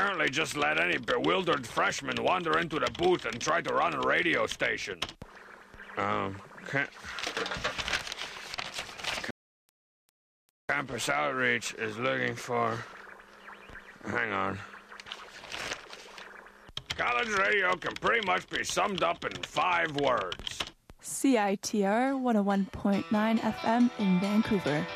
apparently just let any bewildered freshman wander into the booth and try to run a radio station. Um, ca- Campus Outreach is looking for. Hang on. College radio can pretty much be summed up in five words. CITR 101.9 FM in Vancouver.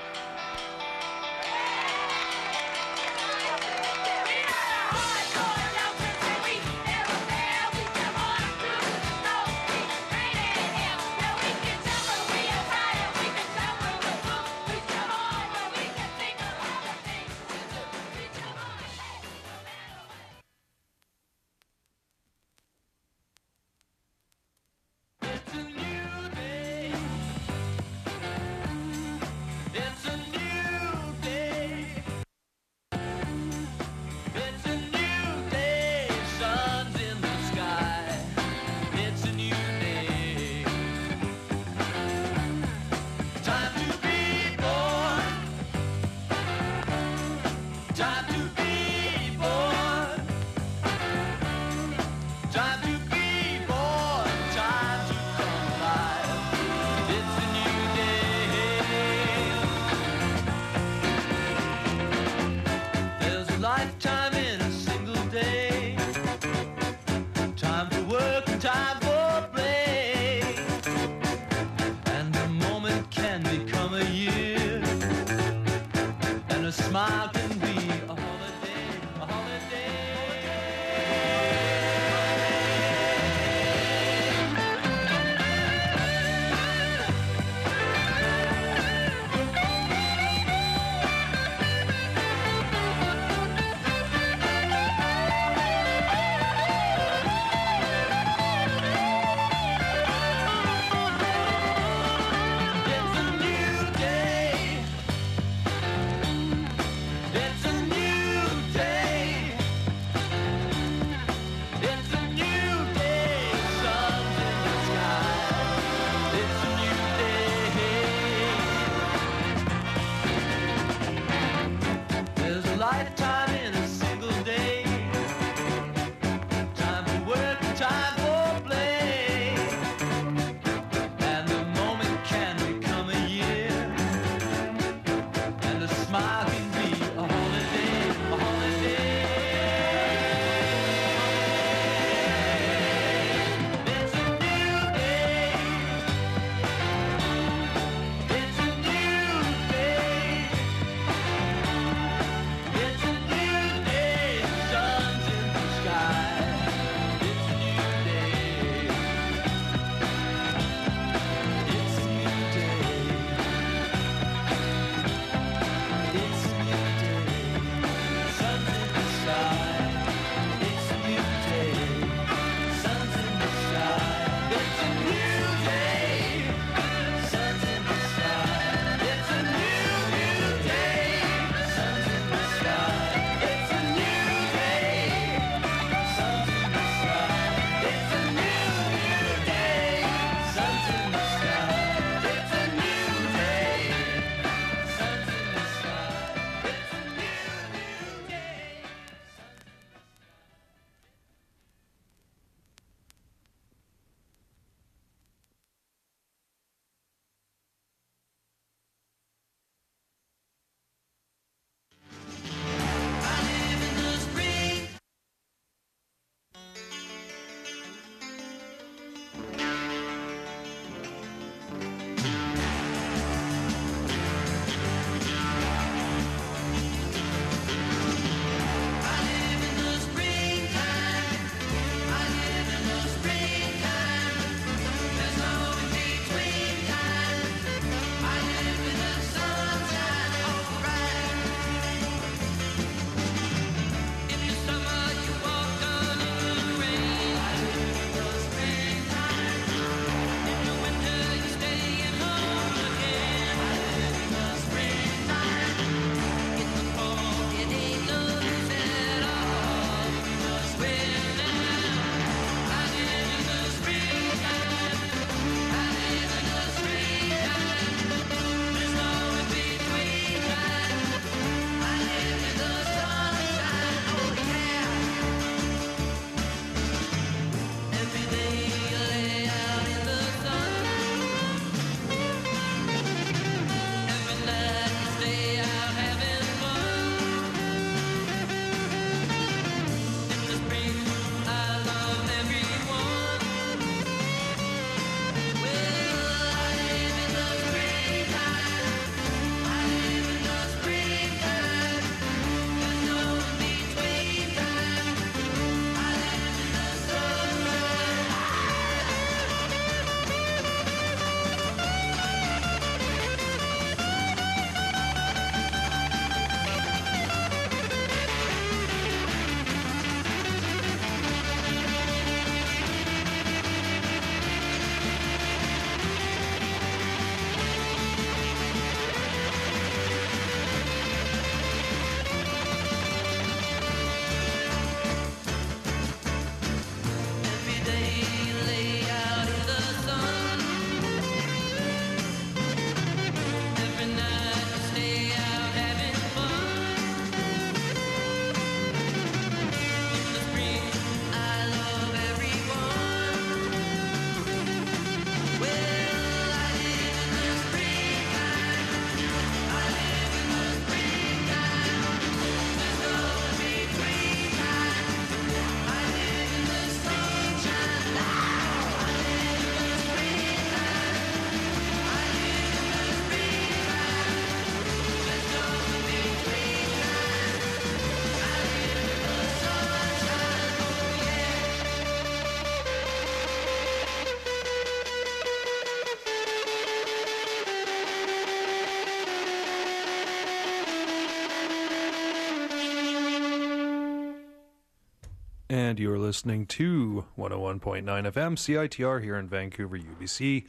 And you're listening to 101.9 FM CITR here in Vancouver, UBC.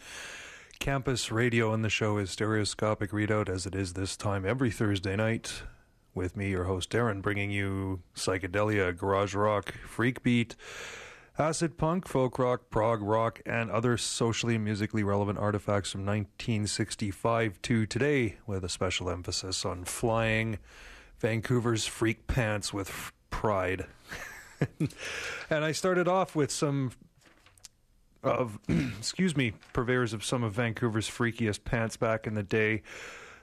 Campus radio, and the show is Stereoscopic Readout as it is this time every Thursday night. With me, your host Darren, bringing you psychedelia, garage rock, freak beat, acid punk, folk rock, prog rock, and other socially and musically relevant artifacts from 1965 to today, with a special emphasis on flying Vancouver's freak pants with pride. and I started off with some of, excuse me, purveyors of some of Vancouver's freakiest pants back in the day.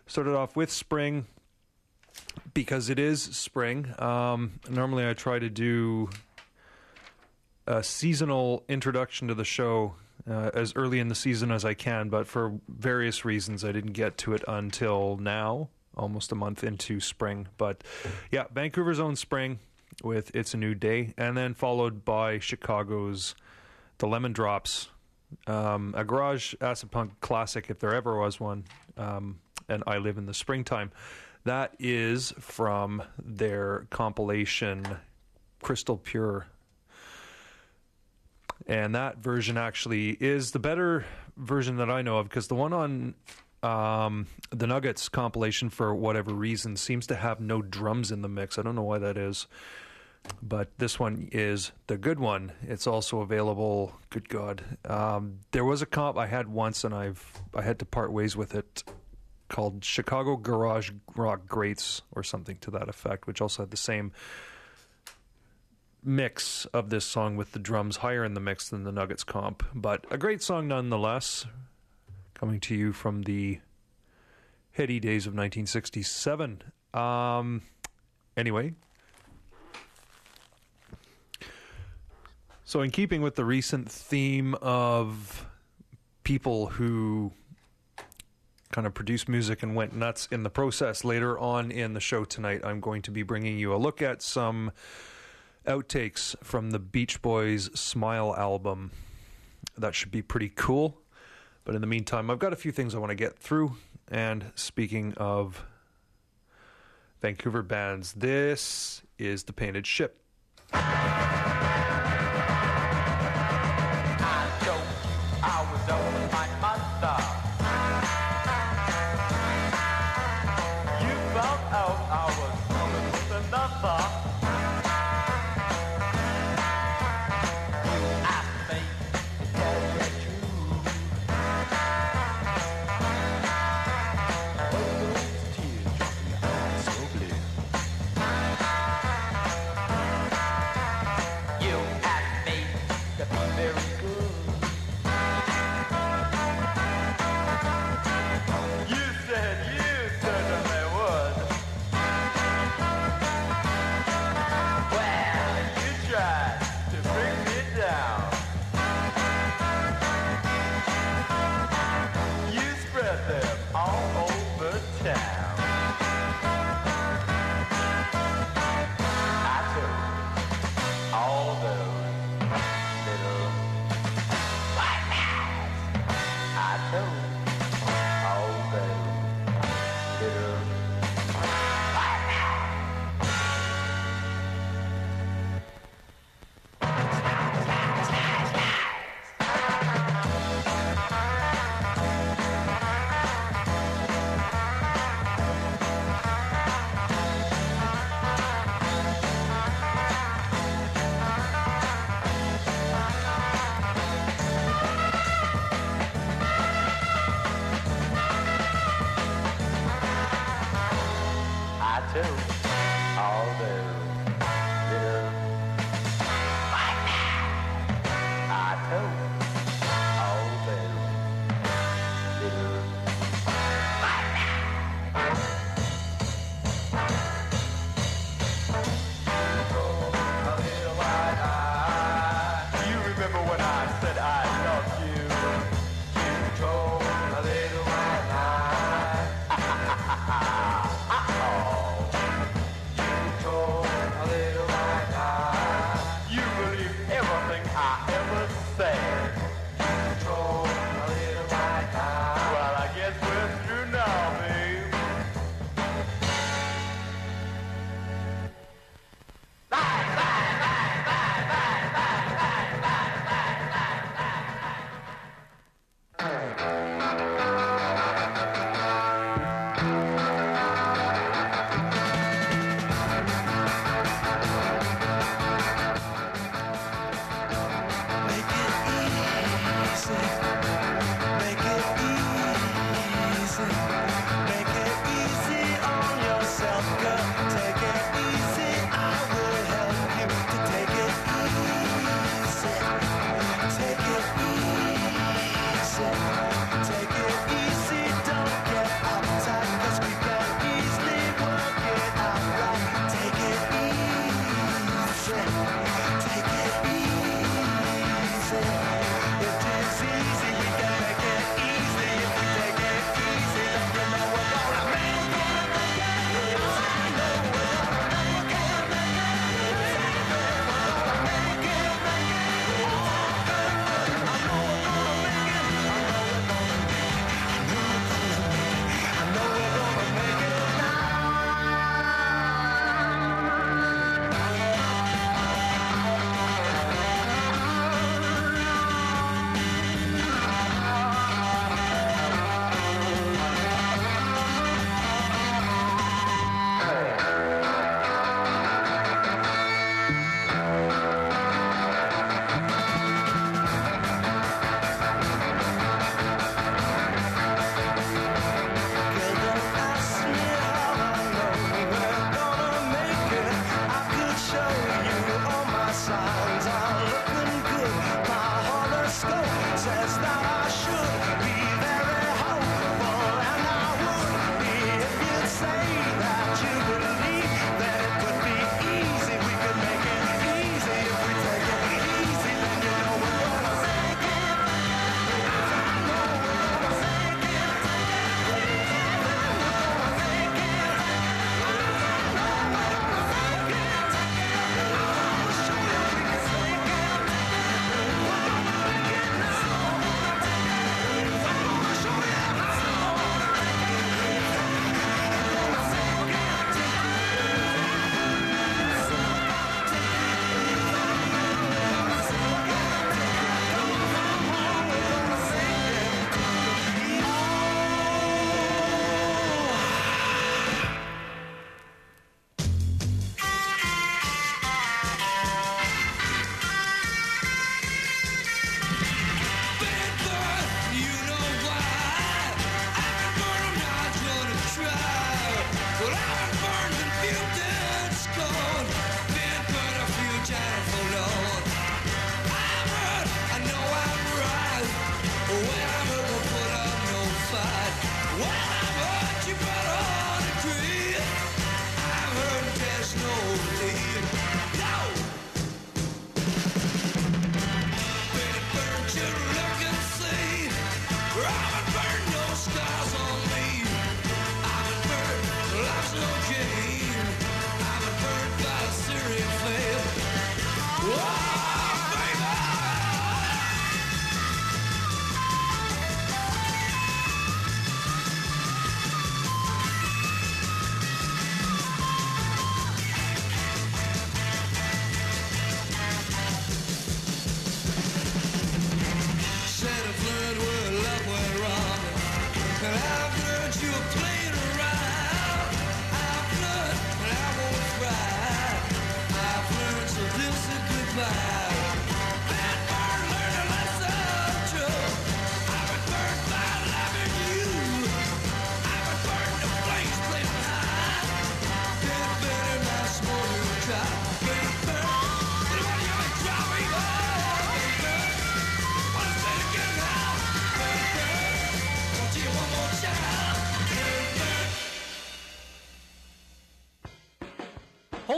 Started off with Spring because it is spring. Um, normally, I try to do a seasonal introduction to the show uh, as early in the season as I can, but for various reasons, I didn't get to it until now, almost a month into spring. But yeah, Vancouver's own spring with It's a New Day, and then followed by Chicago's The Lemon Drops, um, a garage acid punk classic if there ever was one, um, and I Live in the Springtime. That is from their compilation Crystal Pure. And that version actually is the better version that I know of because the one on um, the Nuggets compilation, for whatever reason, seems to have no drums in the mix. I don't know why that is. But this one is the good one. It's also available. Good God, um, there was a comp I had once, and I've I had to part ways with it called Chicago Garage Rock Greats or something to that effect, which also had the same mix of this song with the drums higher in the mix than the Nuggets comp. But a great song nonetheless, coming to you from the heady days of 1967. Um, anyway. So, in keeping with the recent theme of people who kind of produced music and went nuts in the process. Later on in the show tonight, I'm going to be bringing you a look at some outtakes from the Beach Boys Smile album. That should be pretty cool. But in the meantime, I've got a few things I want to get through. And speaking of Vancouver bands, this is The Painted Ship.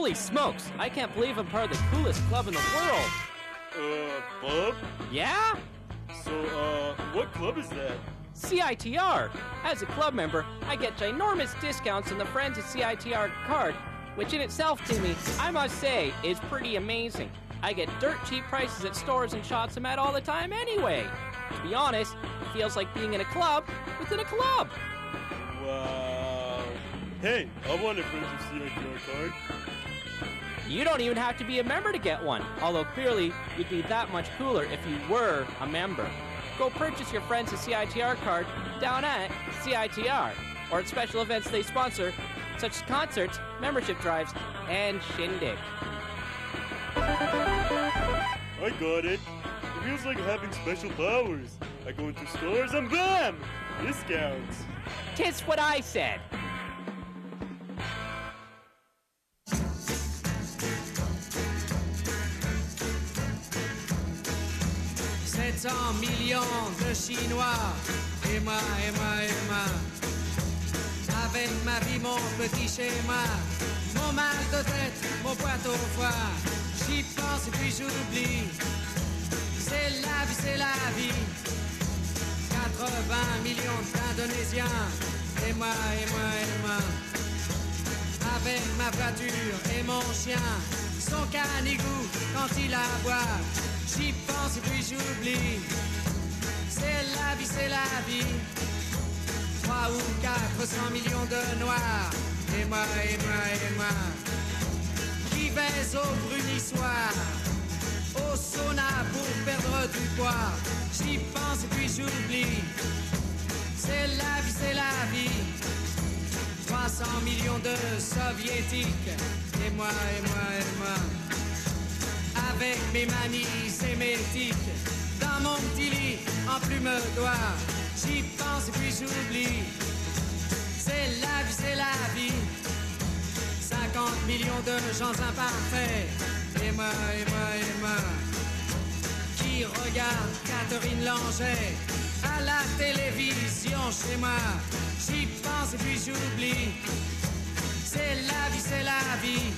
Holy smokes! I can't believe I'm part of the coolest club in the world. Uh, Bob? Yeah? So, uh, what club is that? CITR. As a club member, I get ginormous discounts on the Friends of CITR card, which in itself to me, I must say, is pretty amazing. I get dirt cheap prices at stores and shops I'm at all the time anyway. To be honest, it feels like being in a club within a club. Wow. Hey, I want a Friends of CITR card. You don't even have to be a member to get one, although clearly you'd be that much cooler if you were a member. Go purchase your Friends a CITR card down at CITR or at special events they sponsor, such as concerts, membership drives, and Shindig. I got it. It feels like having special powers. I go into stores and bam! Discounts. Tis what I said. De Chinois. Et moi, et moi, et moi. Avec ma vie, mon petit schéma. Mon mal de tête, mon boîte au foie. J'y pense et puis j'oublie. C'est la vie, c'est la vie. 80 millions d'Indonésiens. Et moi, et moi, et moi. Avec ma voiture et mon chien. Son canigou quand il aboie. J'y pense et puis j'oublie. C'est la vie, c'est la vie. 3 ou 400 millions de noirs. Et moi, et moi, et moi. Qui baise au brunissoir. Au sauna pour perdre du poids. J'y pense et puis j'oublie. C'est la vie, c'est la vie. 300 millions de soviétiques. Et moi, et moi, et moi. Avec mes manies sémétiques. Dans mon petit lit, en plume d'oie. J'y pense et puis j'oublie. C'est la vie, c'est la vie. 50 millions de gens imparfaits. Et moi, et moi, et moi. Qui regarde Catherine Langer à la télévision chez moi. J'y pense et puis j'oublie. C'est la vie, c'est la vie.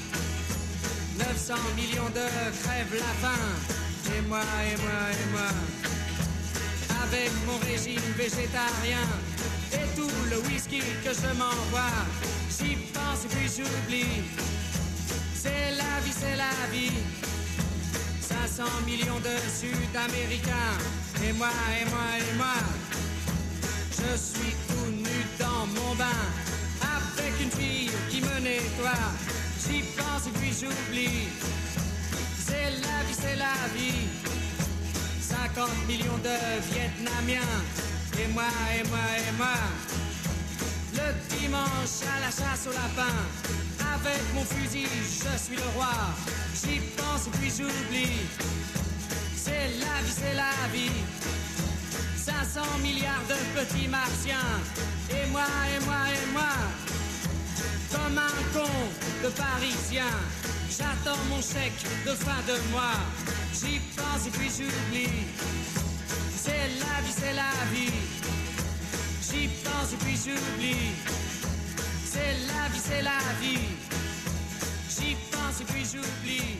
900 millions de crèves la faim. Et moi, et moi, et moi. Avec mon régime végétarien et tout le whisky que je m'envoie. J'y pense et puis j'oublie. C'est la vie, c'est la vie. 500 millions de Sud-Américains. Et moi, et moi, et moi. Je suis tout nu dans mon bain. Avec une fille qui me nettoie. J'y pense et puis j'oublie. C'est la vie, c'est la vie. 50 millions de Vietnamiens. Et moi, et moi, et moi. Le dimanche à la chasse au lapin. Avec mon fusil, je suis le roi. J'y pense et puis j'oublie. C'est la vie, c'est la vie. 500 milliards de petits martiens. Et moi, et moi, et moi. Comme un con de parisien. J'attends mon chèque de fin de mois. J'y pense et puis j'oublie. C'est la vie, c'est la vie. J'y pense et puis j'oublie. C'est la vie, c'est la vie. J'y pense et puis j'oublie.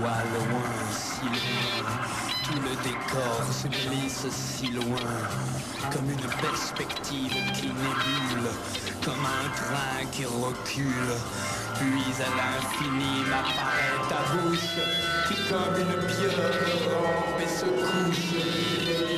Vois loin, si loin, tout le décor se glisse si loin, comme une perspective qui nébule, comme un train qui recule. Puis à l'infini m'apparaît ta bouche, qui comme une pierre rampe et se couche,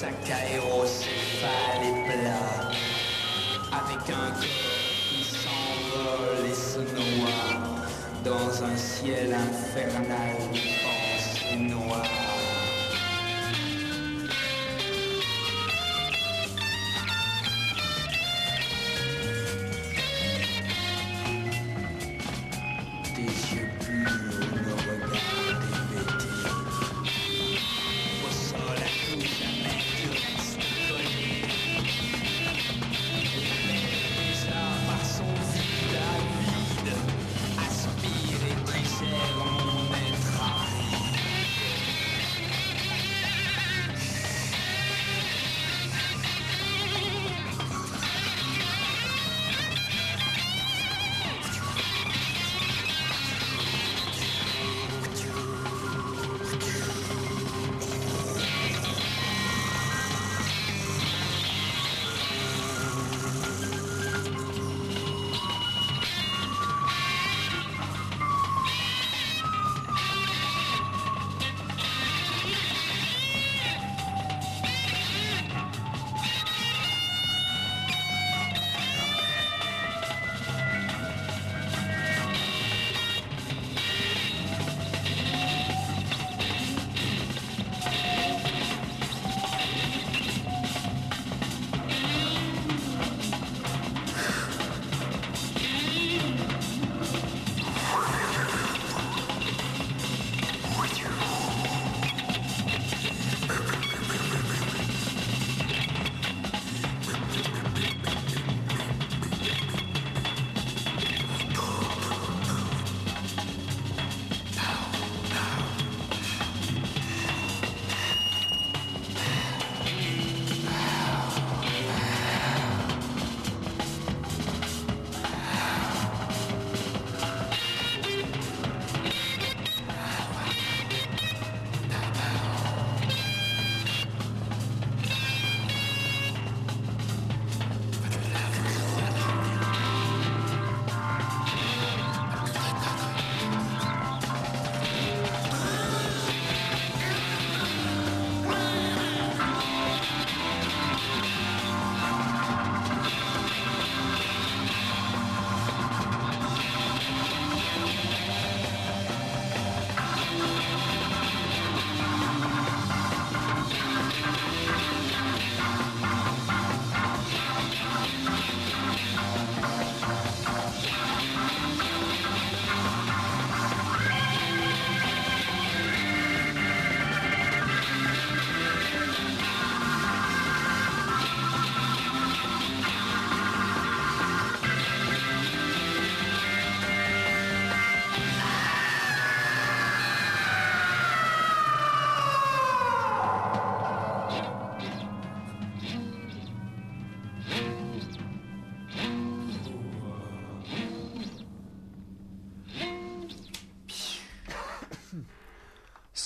est un sac aérocéphale et plat, avec un corps qui s'envole et se noie dans un ciel infernal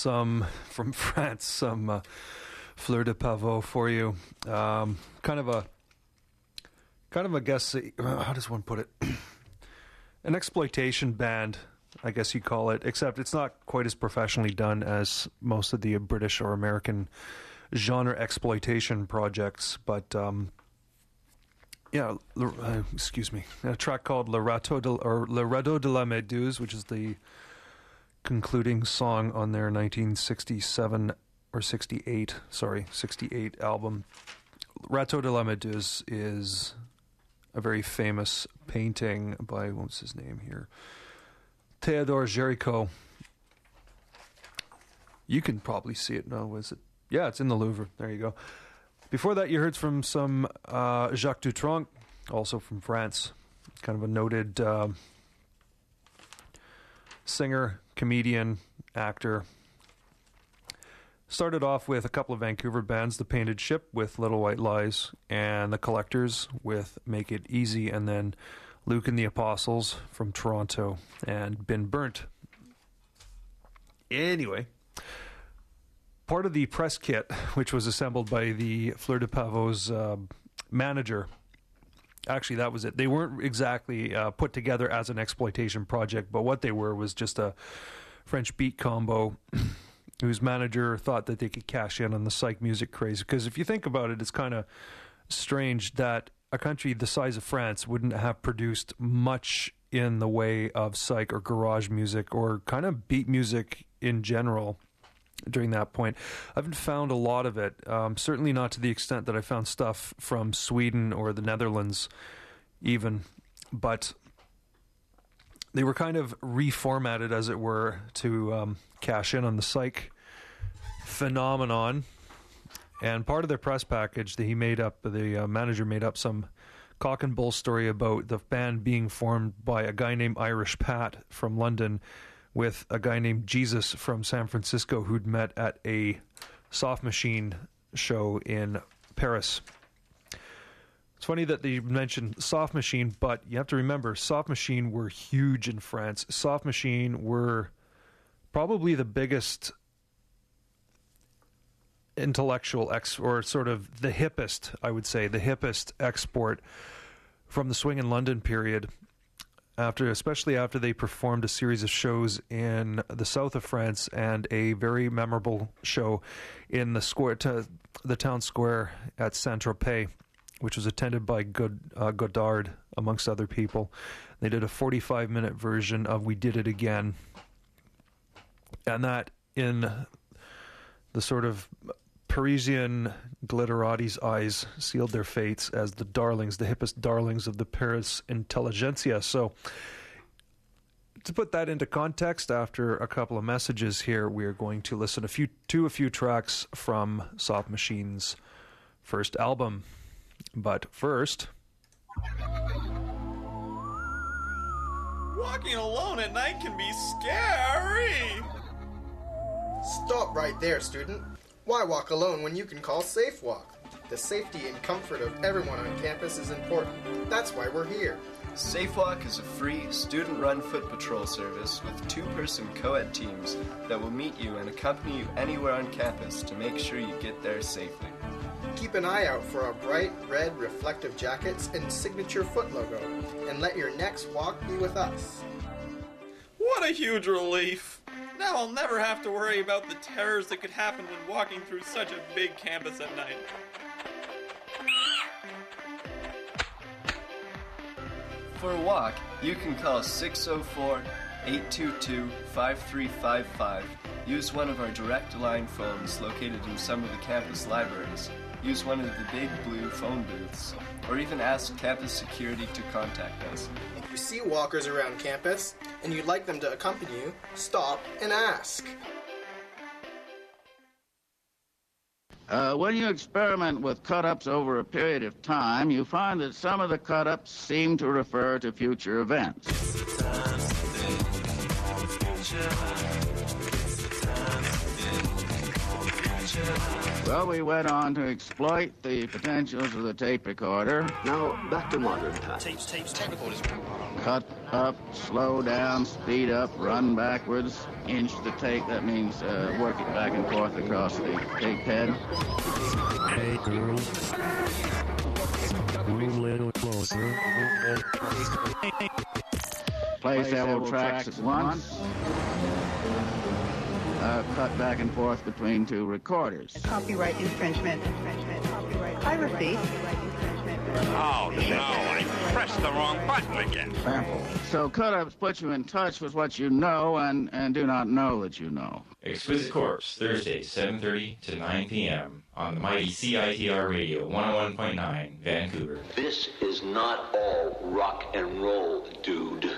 some from France, some uh, Fleur de Pavot for you. Um, kind of a, kind of a guess. uh, How does one put it? An exploitation band, I guess you call it. Except it's not quite as professionally done as most of the British or American genre exploitation projects. But um, yeah, uh, excuse me, a track called Le de, or Le de la Méduse, which is the concluding song on their 1967 or 68, sorry, 68 album. Radeau de la Méduse is a very famous painting by what's his name here, Theodore Géricault. You can probably see it now. Is it? Yeah, it's in the Louvre. There you go. Before that, you heard from some uh, Jacques Dutronc, also from France. Kind of a noted uh, singer, comedian, actor. Started off with a couple of Vancouver bands, The Painted Ship with Little White Lies, and The Collectors with Make It Easy, and then Luke and the Apostles from Toronto and Been Burnt. Anyway, part of the press kit, which was assembled by the Fleur de Pavot's uh, manager, actually, that was it. They weren't exactly uh, put together as an exploitation project, but what they were was just a French beat combo. whose manager thought that they could cash in on the psych music craze. Because if you think about it, it's kind of strange that a country the size of France wouldn't have produced much in the way of psych or garage music or kind of beat music in general during that point. I haven't found a lot of it, um, certainly not to the extent that I found stuff from Sweden or the Netherlands, even. But they were kind of reformatted, as it were, to um, cash in on the psych phenomenon. And part of their press package that he made up, the uh, manager made up some cock and bull story about the band being formed by a guy named Irish Pat from London with a guy named Jesus from San Francisco who'd met at a soft machine show in Paris. It's funny that they mentioned Soft Machine, but you have to remember Soft Machine were huge in France. Soft Machine were probably the biggest intellectual ex or sort of the hippest, I would say, the hippest export from the swing in London period. After, especially after they performed a series of shows in the south of France and a very memorable show in the square, to the town square at Saint Tropez, which was attended by uh, Godard amongst other people. They did a 45 minute version of "We Did It Again," and that in the sort of Parisian glitterati's eyes sealed their fates as the darlings, the hippest darlings of the Paris intelligentsia. So, to put that into context, after a couple of messages here, we are going to listen a few to a few tracks from Soft Machine's first album. But first, walking alone at night can be scary. Stop right there, student. Why walk alone when you can call SafeWalk? The safety and comfort of everyone on campus is important. That's why we're here. SafeWalk is a free, student run foot patrol service with two person co ed teams that will meet you and accompany you anywhere on campus to make sure you get there safely. Keep an eye out for our bright red reflective jackets and signature foot logo, and let your next walk be with us. What a huge relief! Now I'll never have to worry about the terrors that could happen when walking through such a big campus at night. For a walk, you can call 604 822 5355. Use one of our direct line phones located in some of the campus libraries. Use one of the big blue phone booths. Or even ask campus security to contact us. If you see walkers around campus and you'd like them to accompany you, stop and ask. Uh, when you experiment with cut-ups over a period of time, you find that some of the cut-ups seem to refer to future events. Well, we went on to exploit the potentials of the tape recorder. Now, back to modern times. Tapes, tapes, tape recorders. Cut up, slow down, speed up, run backwards, inch the tape. That means uh, work it back and forth across the tape head. Hey, girl. Move a little closer. Play several tracks at once. Uh, cut back and forth between two recorders. Copyright infringement. infringement. Copyright piracy. Oh no, I pressed the wrong button again. Sample. So cut-ups put you in touch with what you know and, and do not know that you know. Exquisite Corpse, Thursday, 7.30 to 9 p.m. on the mighty CITR Radio 101.9, Vancouver. This is not all rock and roll, dude.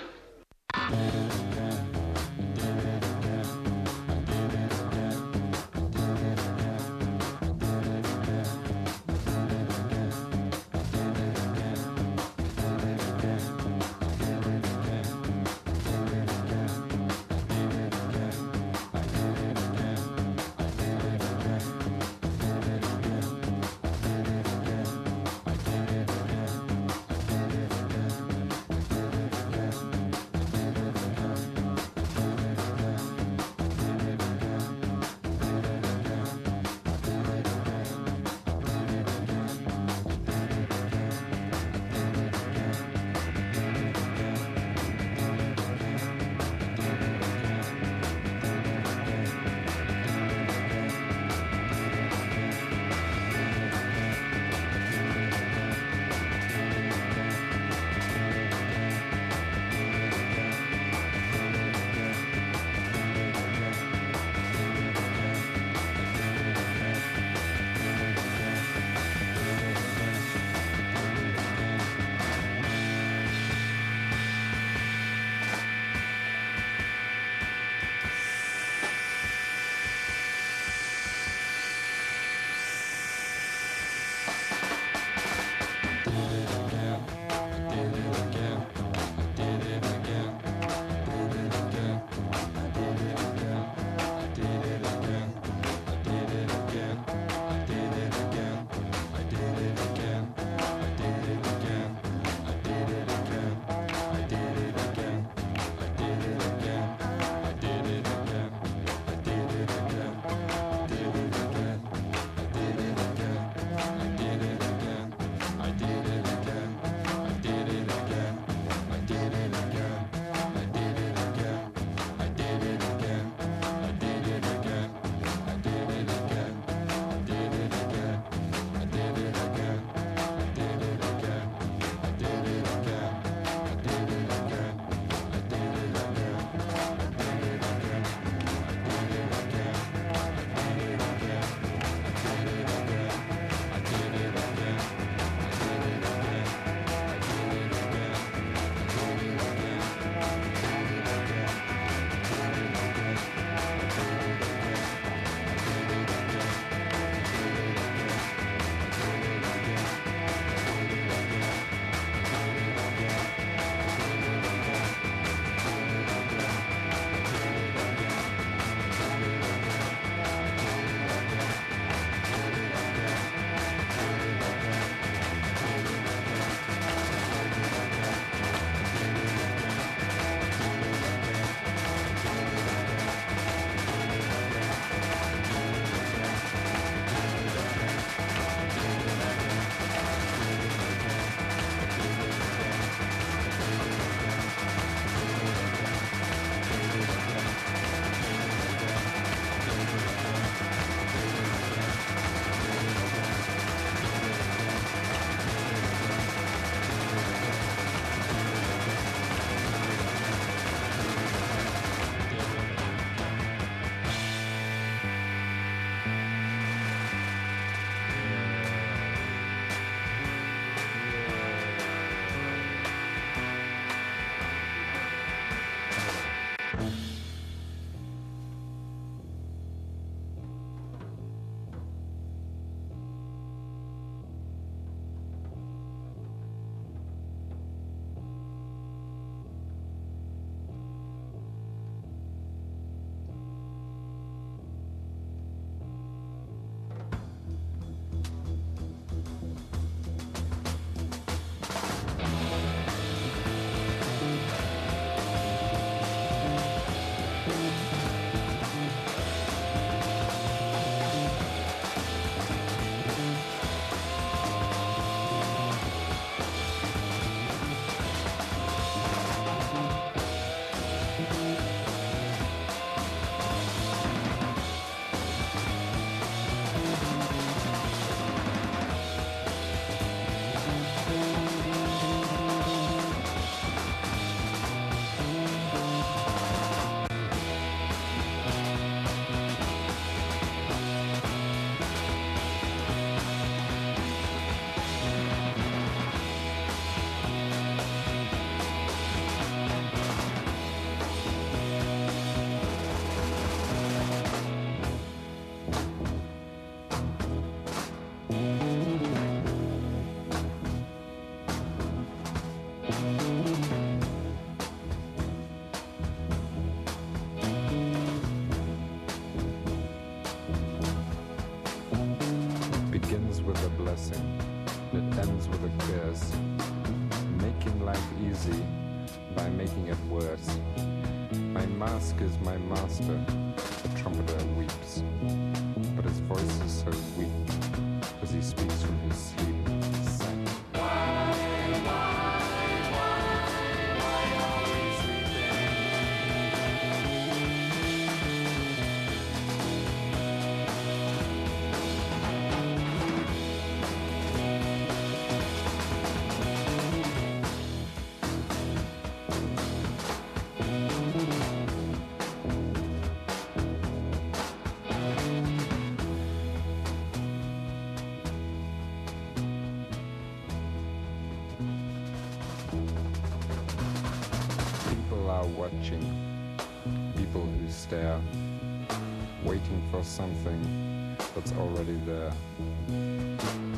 waiting for something that's already there.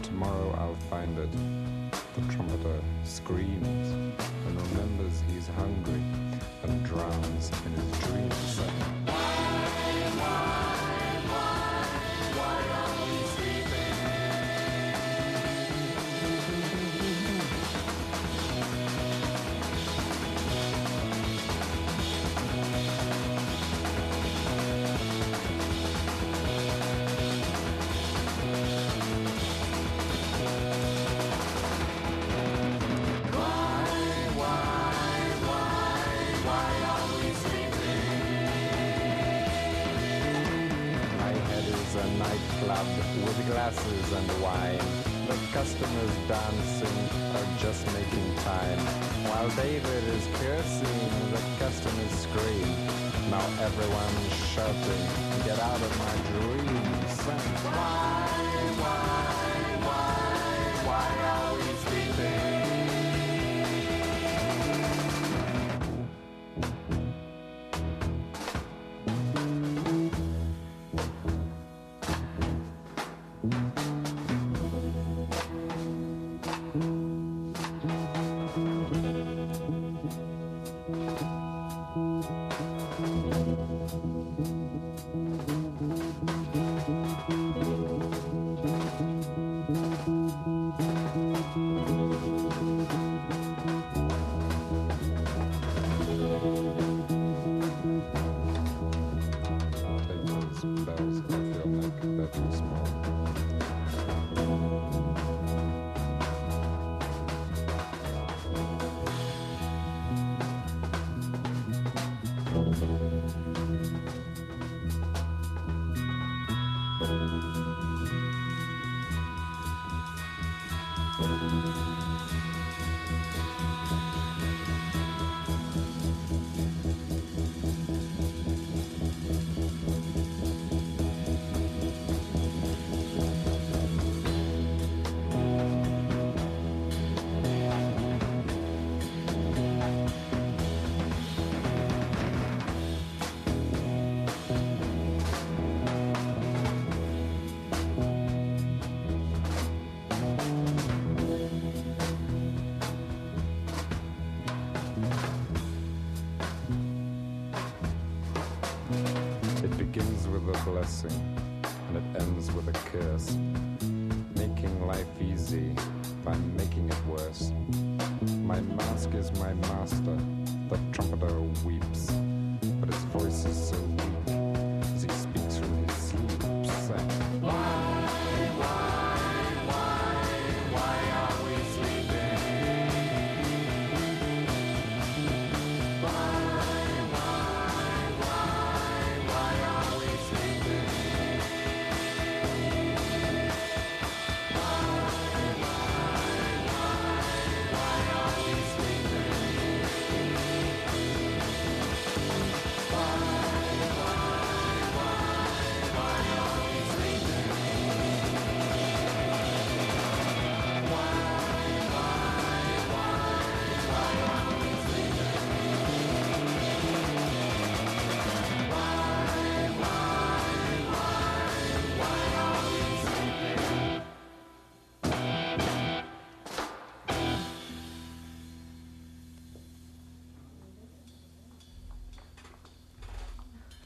Tomorrow I'll find it. The trumpeter screams and remembers he's hungry. customers dancing are just making time, while David is cursing, the customers scream. Now everyone's shouting, get out of my dreams, and why, why?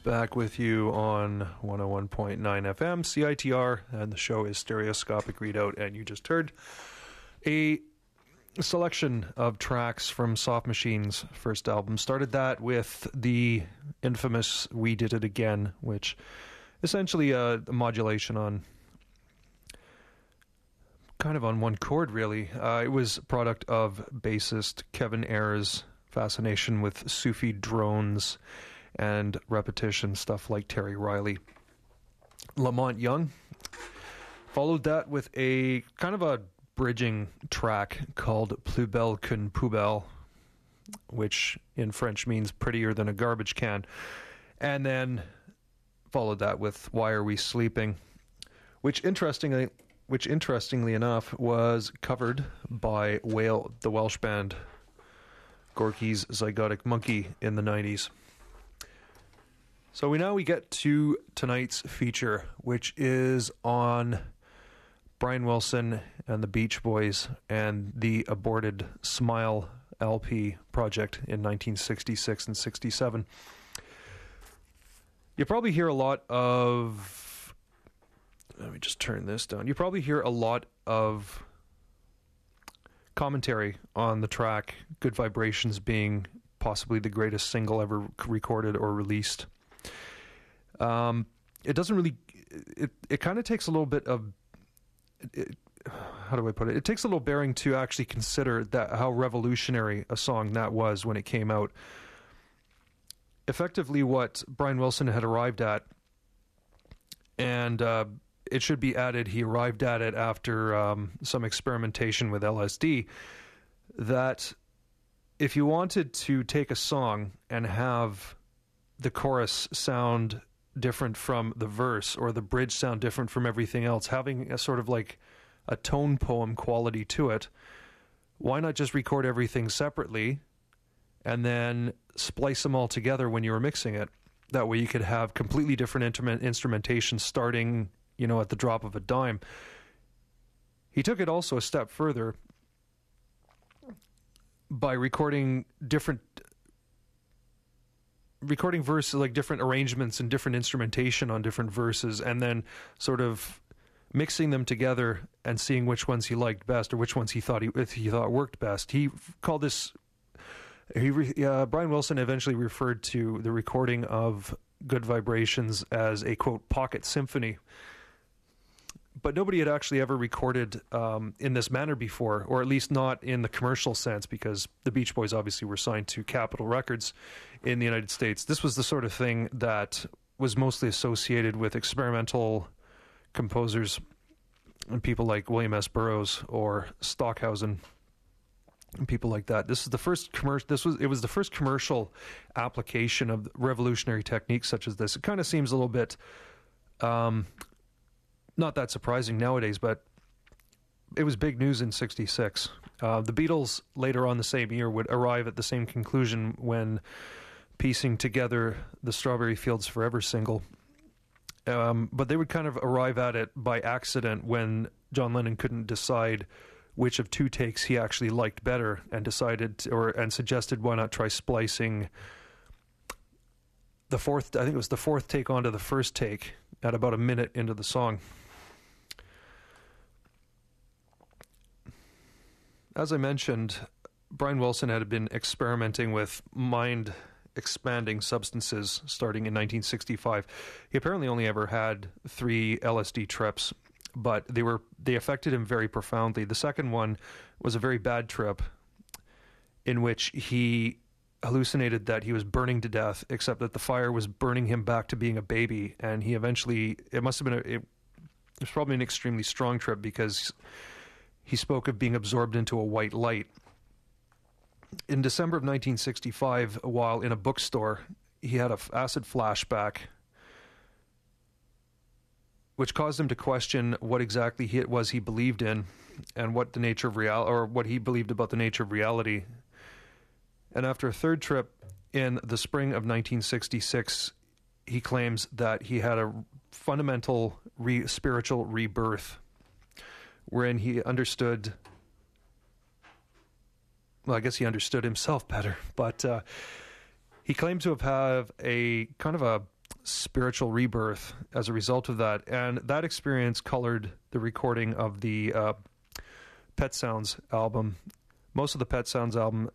Back with you on 101.9 FM CITR, and the show is Stereoscopic Readout, and you just heard a selection of tracks from Soft Machine's first album. Started that with the infamous We Did It Again, which essentially a, modulation on kind of on one chord, really. Uh, it was product of bassist Kevin Ayers' fascination with Sufi drones and repetition, stuff like Terry Riley. La Monte Young followed that with a kind of a bridging track called Plus belle qu'une poubelle, which in French means prettier than a garbage can. And then followed that with Why Are We Sleeping, which interestingly which interestingly enough was covered by Whale the Welsh band Gorky's Zygotic Mynci in the 90s. So we now we get to tonight's feature, which is on Brian Wilson and the Beach Boys and the aborted Smile LP project in 1966 and 67. You probably hear a lot of. Let me just turn this down. You probably hear a lot of commentary on the track Good Vibrations being possibly the greatest single ever recorded or released. Um, it doesn't really. It it kind of takes a little bit of. It, how do I put it? It takes a little bearing to actually consider that how revolutionary a song that was when it came out. Effectively, what Brian Wilson had arrived at, and uh, it should be added, he arrived at it after um, some experimentation with LSD. That if you wanted to take a song and have the chorus sound different from the verse or the bridge sound different from everything else, having a sort of like a tone poem quality to it, why not just record everything separately and then splice them all together when you were mixing it? That way you could have completely different instrument instrumentation starting, you know, at the drop of a dime. He took it also a step further by recording different recording verses like different arrangements and different instrumentation on different verses and then sort of mixing them together and seeing which ones he liked best or which ones he thought he, he thought worked best. He called this he uh, Brian Wilson eventually referred to the recording of Good Vibrations as a quote pocket symphony but nobody had actually ever recorded um, in this manner before, or at least not in the commercial sense, because the Beach Boys obviously were signed to Capitol Records in the United States. This was the sort of thing that was mostly associated with experimental composers and people like William S. Burroughs or Stockhausen and people like that. This is the first commercial. This was it was the first commercial application of revolutionary techniques such as this. It kind of seems a little bit um, not that surprising nowadays, but it was big news in 66. Uh, the Beatles later on the same year would arrive at the same conclusion when piecing together the Strawberry Fields Forever single. Um, but they would kind of arrive at it by accident when John Lennon couldn't decide which of two takes he actually liked better and decided to, or and suggested why not try splicing the fourth I think it was the fourth take onto the first take at about a minute into the song. As I mentioned, Brian Wilson had been experimenting with mind expanding substances starting in 1965. He apparently only ever had three LSD trips, but they were they affected him very profoundly. The second one was a very bad trip in which he hallucinated that he was burning to death, except that the fire was burning him back to being a baby, and he eventually it must have been a, it, it was probably an extremely strong trip because he spoke of being absorbed into a white light. In December of 1965, while in a bookstore, he had an acid flashback, which caused him to question what exactly it was he believed in, and what the nature of reality or what he believed about the nature of reality. And after a third trip in the spring of 1966, he claims that he had a fundamental re- spiritual rebirth wherein he understood. Well, I guess he understood himself better, but uh, he claimed to have had a kind of a spiritual rebirth as a result of that. And that experience colored the recording of the uh, Pet Sounds album. Most of the Pet Sounds album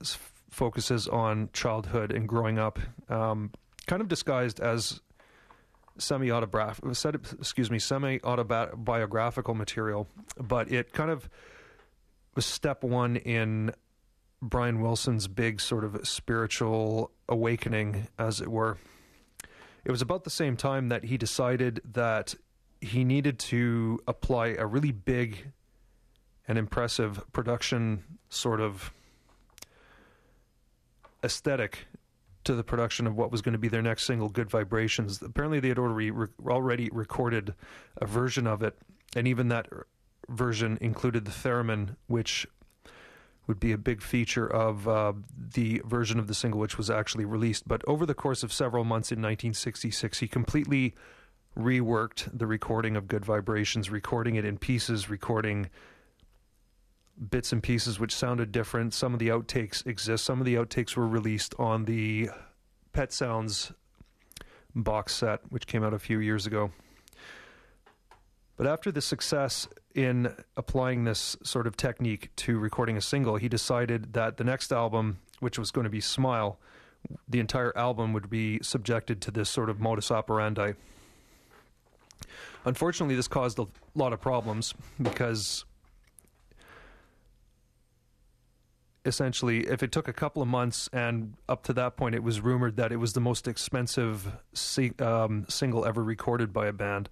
focuses on childhood and growing up, um, kind of disguised as semi autobiographical, excuse me, semi autobiographical material, but it kind of was step one in Brian Wilson's big sort of spiritual awakening, as it were. It was about the same time that he decided that he needed to apply a really big and impressive production sort of aesthetic to the production of what was going to be their next single, Good Vibrations. Apparently, they had already, already recorded a version of it, and even that version included the theremin, which would be a big feature of uh, the version of the single which was actually released. But over the course of several months in 1966, he completely reworked the recording of Good Vibrations, recording it in pieces, recording bits and pieces which sounded different. Some of the outtakes exist. Some of the outtakes were released on the Pet Sounds box set, which came out a few years ago. But after the success in applying this sort of technique to recording a single, he decided that the next album, which was going to be Smile, the entire album would be subjected to this sort of modus operandi. Unfortunately, this caused a lot of problems because essentially, if it took a couple of months, and up to that point, it was rumored that it was the most expensive si- um, single ever recorded by a band.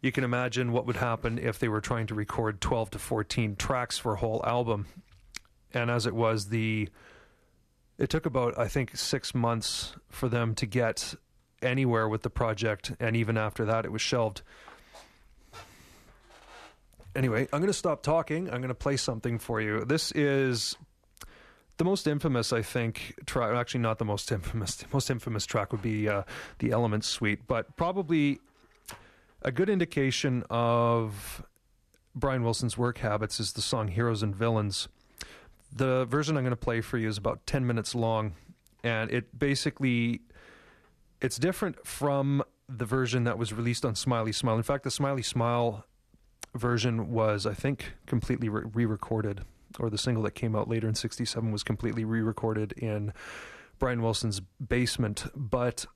You can imagine what would happen if they were trying to record 12 to 14 tracks for a whole album. And as it was, the it took about I think six months for them to get anywhere with the project, and even after that, it was shelved. Anyway, I'm going to stop talking. I'm going to play something for you. This is the most infamous, I think, track. Actually, not the most infamous. The most infamous track would be uh, the Elements Suite, but probably a good indication of Brian Wilson's work habits is the song Heroes and Villains. The version I'm going to play for you is about 10 minutes long, and it basically it's different from the version that was released on Smiley Smile. In fact, the Smiley Smile version was, I think, completely re recorded, or the single that came out later in 67 was completely re recorded in Brian Wilson's basement. But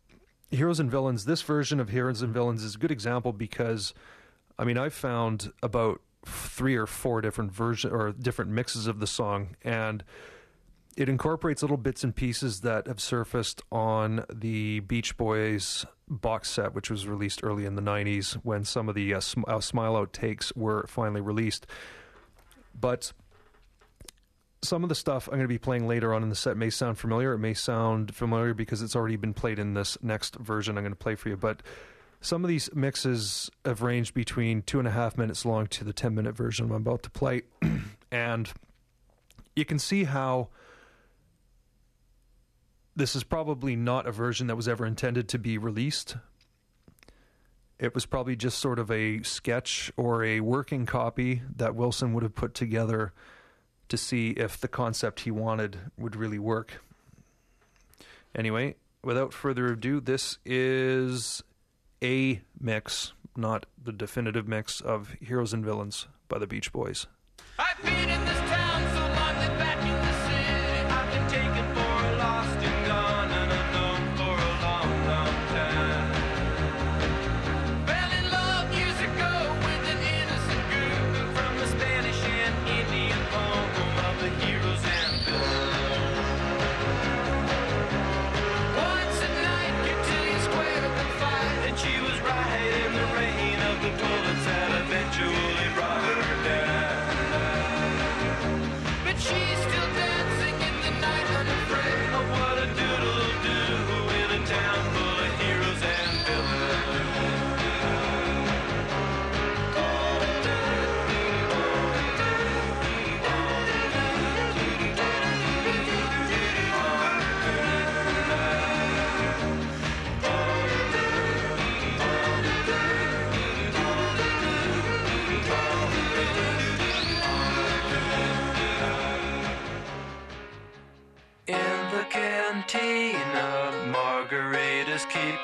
Heroes and Villains, this version of Heroes and Villains is a good example because, I mean, I've found about three or four different versions or different mixes of the song, and it incorporates little bits and pieces that have surfaced on the Beach Boys box set, which was released early in the 90s when some of the uh, sm- uh, Smile Out takes were finally released. But some of the stuff I'm going to be playing later on in the set may sound familiar. It may sound familiar because it's already been played in this next version I'm going to play for you. But some of these mixes have ranged between two and a half minutes long to the 10 minute version I'm about to play. and you can see how this is probably not a version that was ever intended to be released. It was probably just sort of a sketch or a working copy that Wilson would have put together to see if the concept he wanted would really work. Anyway, without further ado, this is a mix, not the definitive mix of Heroes and Villains by the Beach Boys.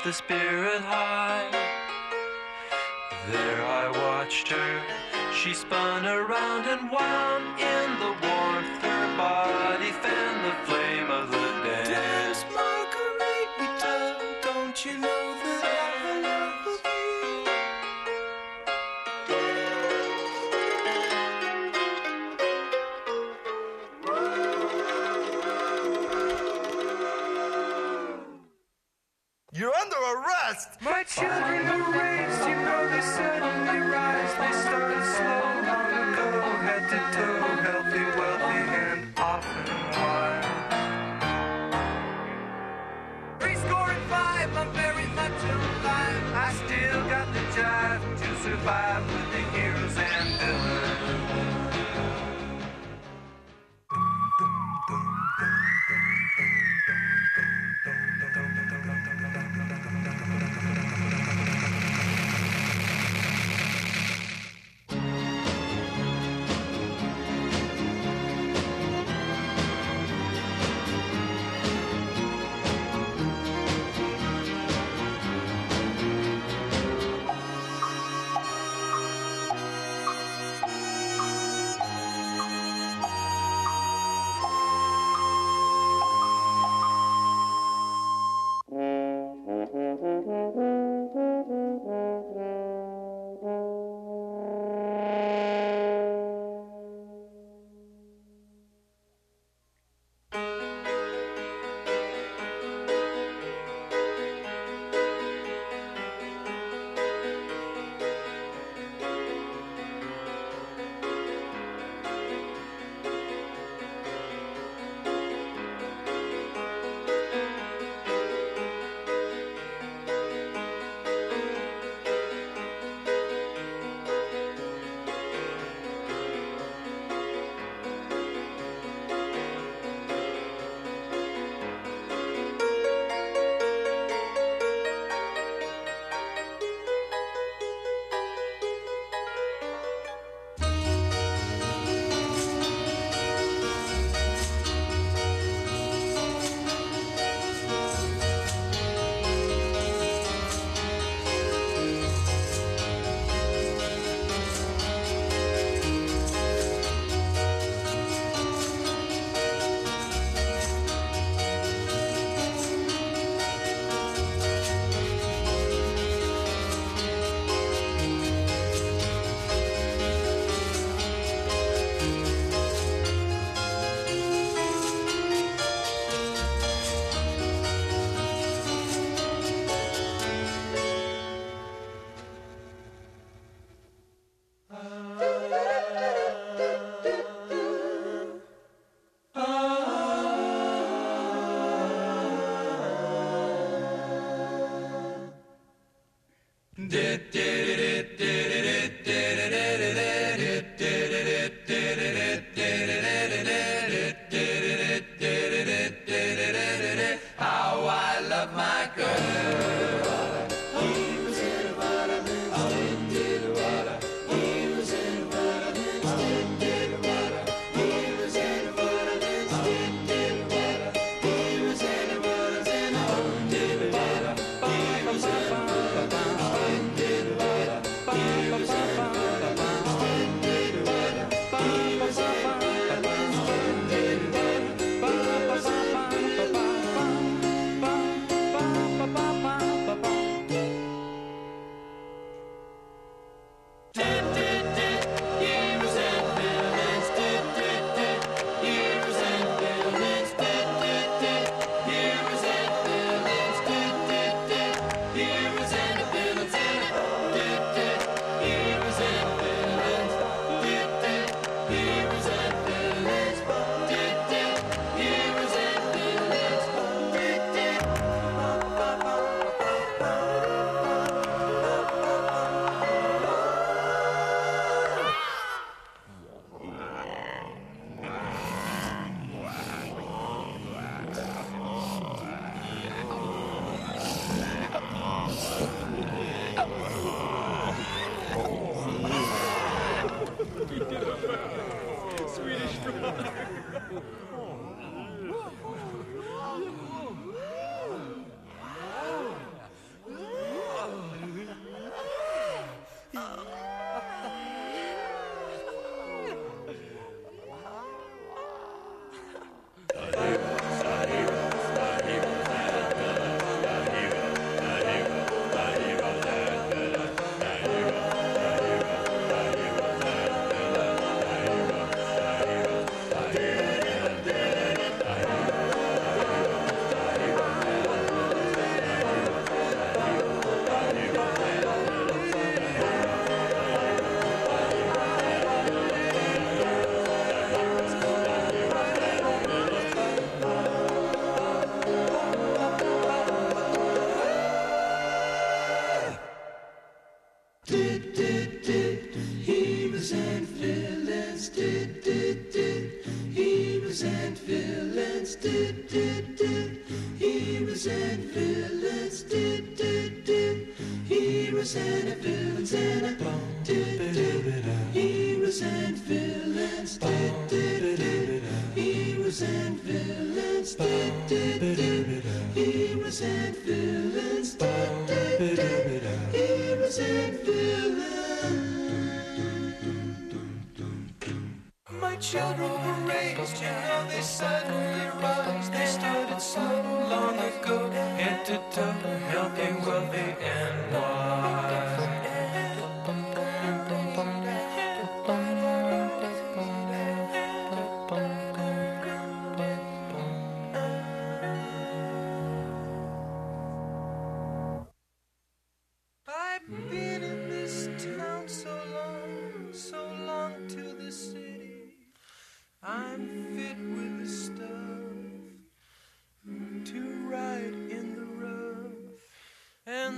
The spirit high. There I watched her. She spun around and wound My children were raised, you know they suddenly rise. They started slow long ago, head to toe, healthy, wealthy, and often wild. Three score and five, I'm very much alive. I still got the jive to survive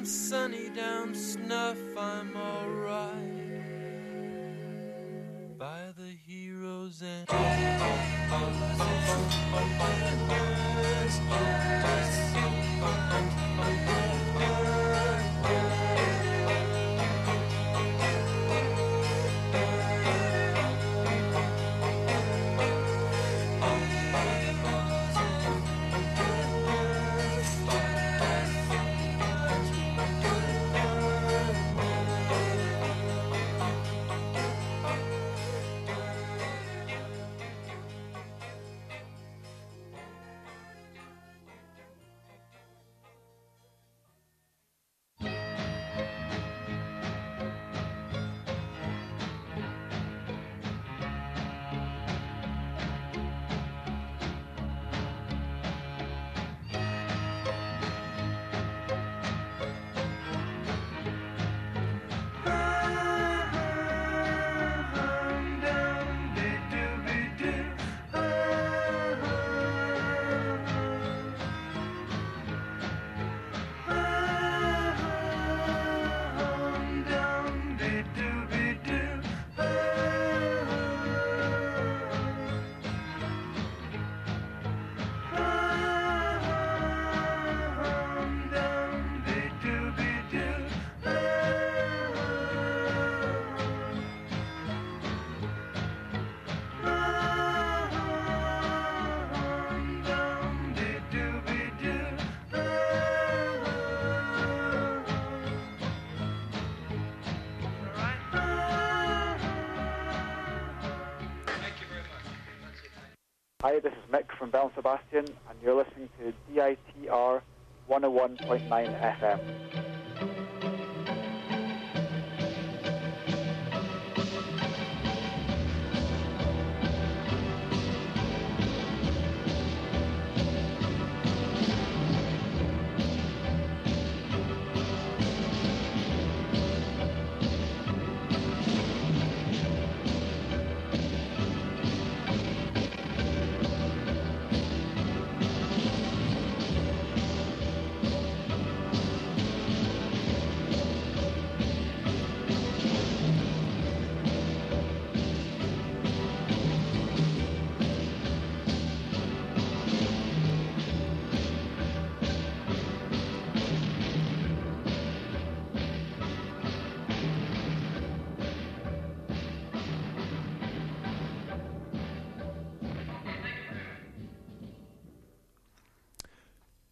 sunny down snuff. I'm alright from Bell Sebastian, and you're listening to CITR 101.9 FM.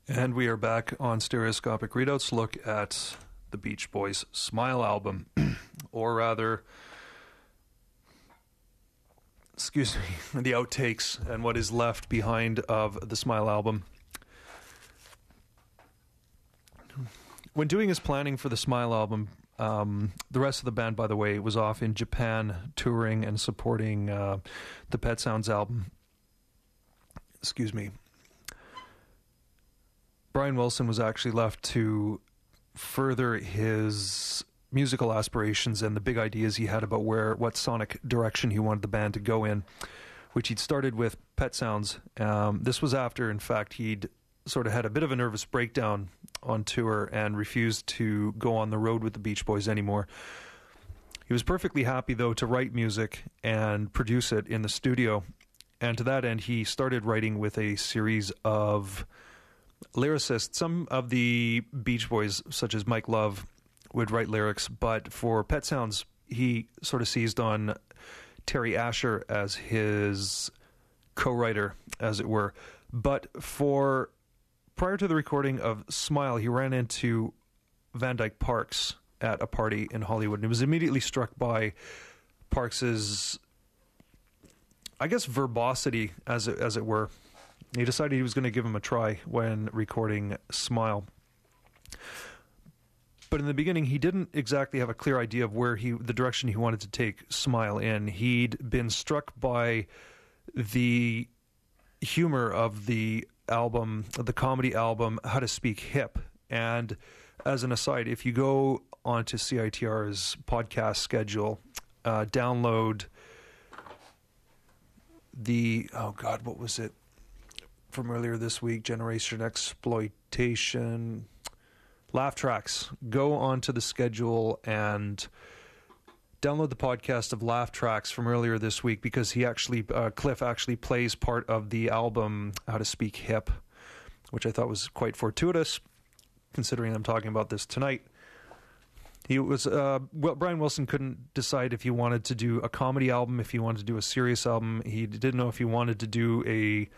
And we are back on Stereoscopic Readouts. Look at the Beach Boys' Smile album, or rather, excuse me, the outtakes and what is left behind of the Smile album. When doing his planning for the Smile album, um, the rest of the band, by the way, was off in Japan touring and supporting uh, the Pet Sounds album. Excuse me. Brian Wilson was actually left to further his musical aspirations and the big ideas he had about where what sonic direction he wanted the band to go in, which he'd started with Pet Sounds. Um, this was after, in fact, he'd sort of had a bit of a nervous breakdown on tour and refused to go on the road with the Beach Boys anymore. He was perfectly happy, though, to write music and produce it in the studio. And to that end, he started writing with a series of lyricists. Some of the Beach Boys, such as Mike Love, would write lyrics, but for Pet Sounds, he sort of seized on Terry Asher as his co writer, as it were. But for prior to the recording of Smile, he ran into Van Dyke Parks at a party in Hollywood and was immediately struck by Parks's I guess verbosity as it, as it were. He decided he was going to give him a try when recording Smile. But in the beginning, he didn't exactly have a clear idea of where he, the direction he wanted to take Smile in. He'd been struck by the humor of the album, the comedy album, How to Speak Hip. And as an aside, if you go onto CITR's podcast schedule, uh, download the, oh God, what was it from earlier this week? Generation Exploitation. Laugh Tracks. Go onto the schedule and download the podcast of Laugh Tracks from earlier this week because he actually, uh, Cliff actually plays part of the album How to Speak Hip, which I thought was quite fortuitous considering I'm talking about this tonight. He was uh, well. Brian Wilson couldn't decide if he wanted to do a comedy album, if he wanted to do a serious album. He didn't know if he wanted to do a.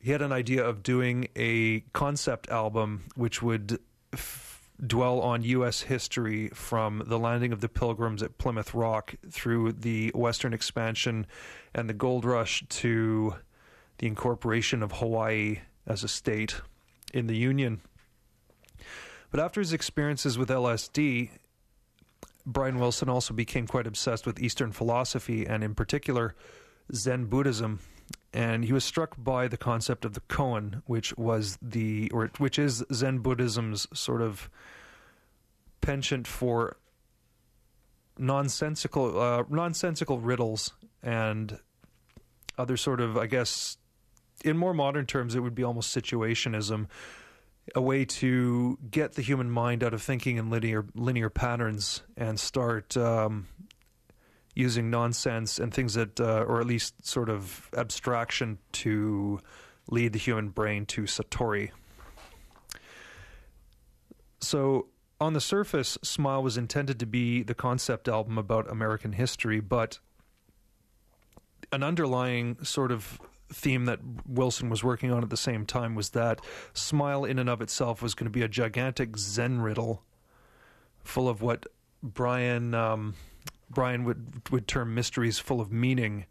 He had an idea of doing a concept album, which would f- dwell on U.S. history from the landing of the Pilgrims at Plymouth Rock through the Western expansion and the gold rush to the incorporation of Hawaii as a state in the Union. But after his experiences with LSD, Brian Wilson also became quite obsessed with Eastern philosophy and, in particular, Zen Buddhism. And he was struck by the concept of the koan, which was the, or which is Zen Buddhism's sort of penchant for nonsensical, uh, nonsensical riddles and other sort of, I guess, in more modern terms, it would be almost situationism, a way to get the human mind out of thinking in linear linear patterns and start um, using nonsense and things that, uh, or at least sort of abstraction, to lead the human brain to satori. So, on the surface, Smile was intended to be the concept album about American history, but an underlying sort of theme that Wilson was working on at the same time was that Smile in and of itself was going to be a gigantic Zen riddle full of what Brian um, Brian would would term mysteries full of meaning,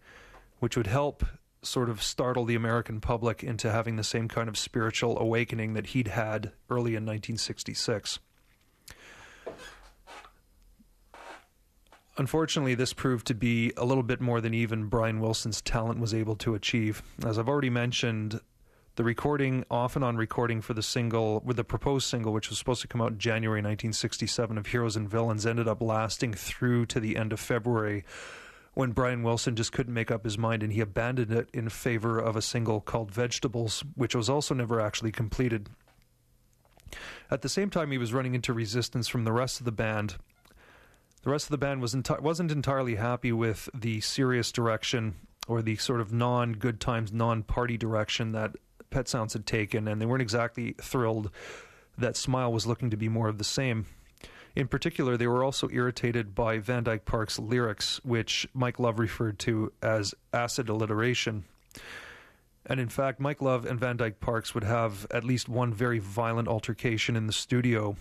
which would help sort of startle the American public into having the same kind of spiritual awakening that he'd had early in 1966. Unfortunately, this proved to be a little bit more than even Brian Wilson's talent was able to achieve. As I've already mentioned, the recording, often on recording for the single, with the proposed single, which was supposed to come out in January 1967 of Heroes and Villains, ended up lasting through to the end of February when Brian Wilson just couldn't make up his mind and he abandoned it in favor of a single called Vegetables, which was also never actually completed. At the same time, he was running into resistance from the rest of the band the rest of the band was enti- wasn't entirely happy with the serious direction or the sort of non good times, non party direction that Pet Sounds had taken, and they weren't exactly thrilled that Smile was looking to be more of the same. In particular, they were also irritated by Van Dyke Park's lyrics, which Mike Love referred to as acid alliteration. And in fact, Mike Love and Van Dyke Parks would have at least one very violent altercation in the studio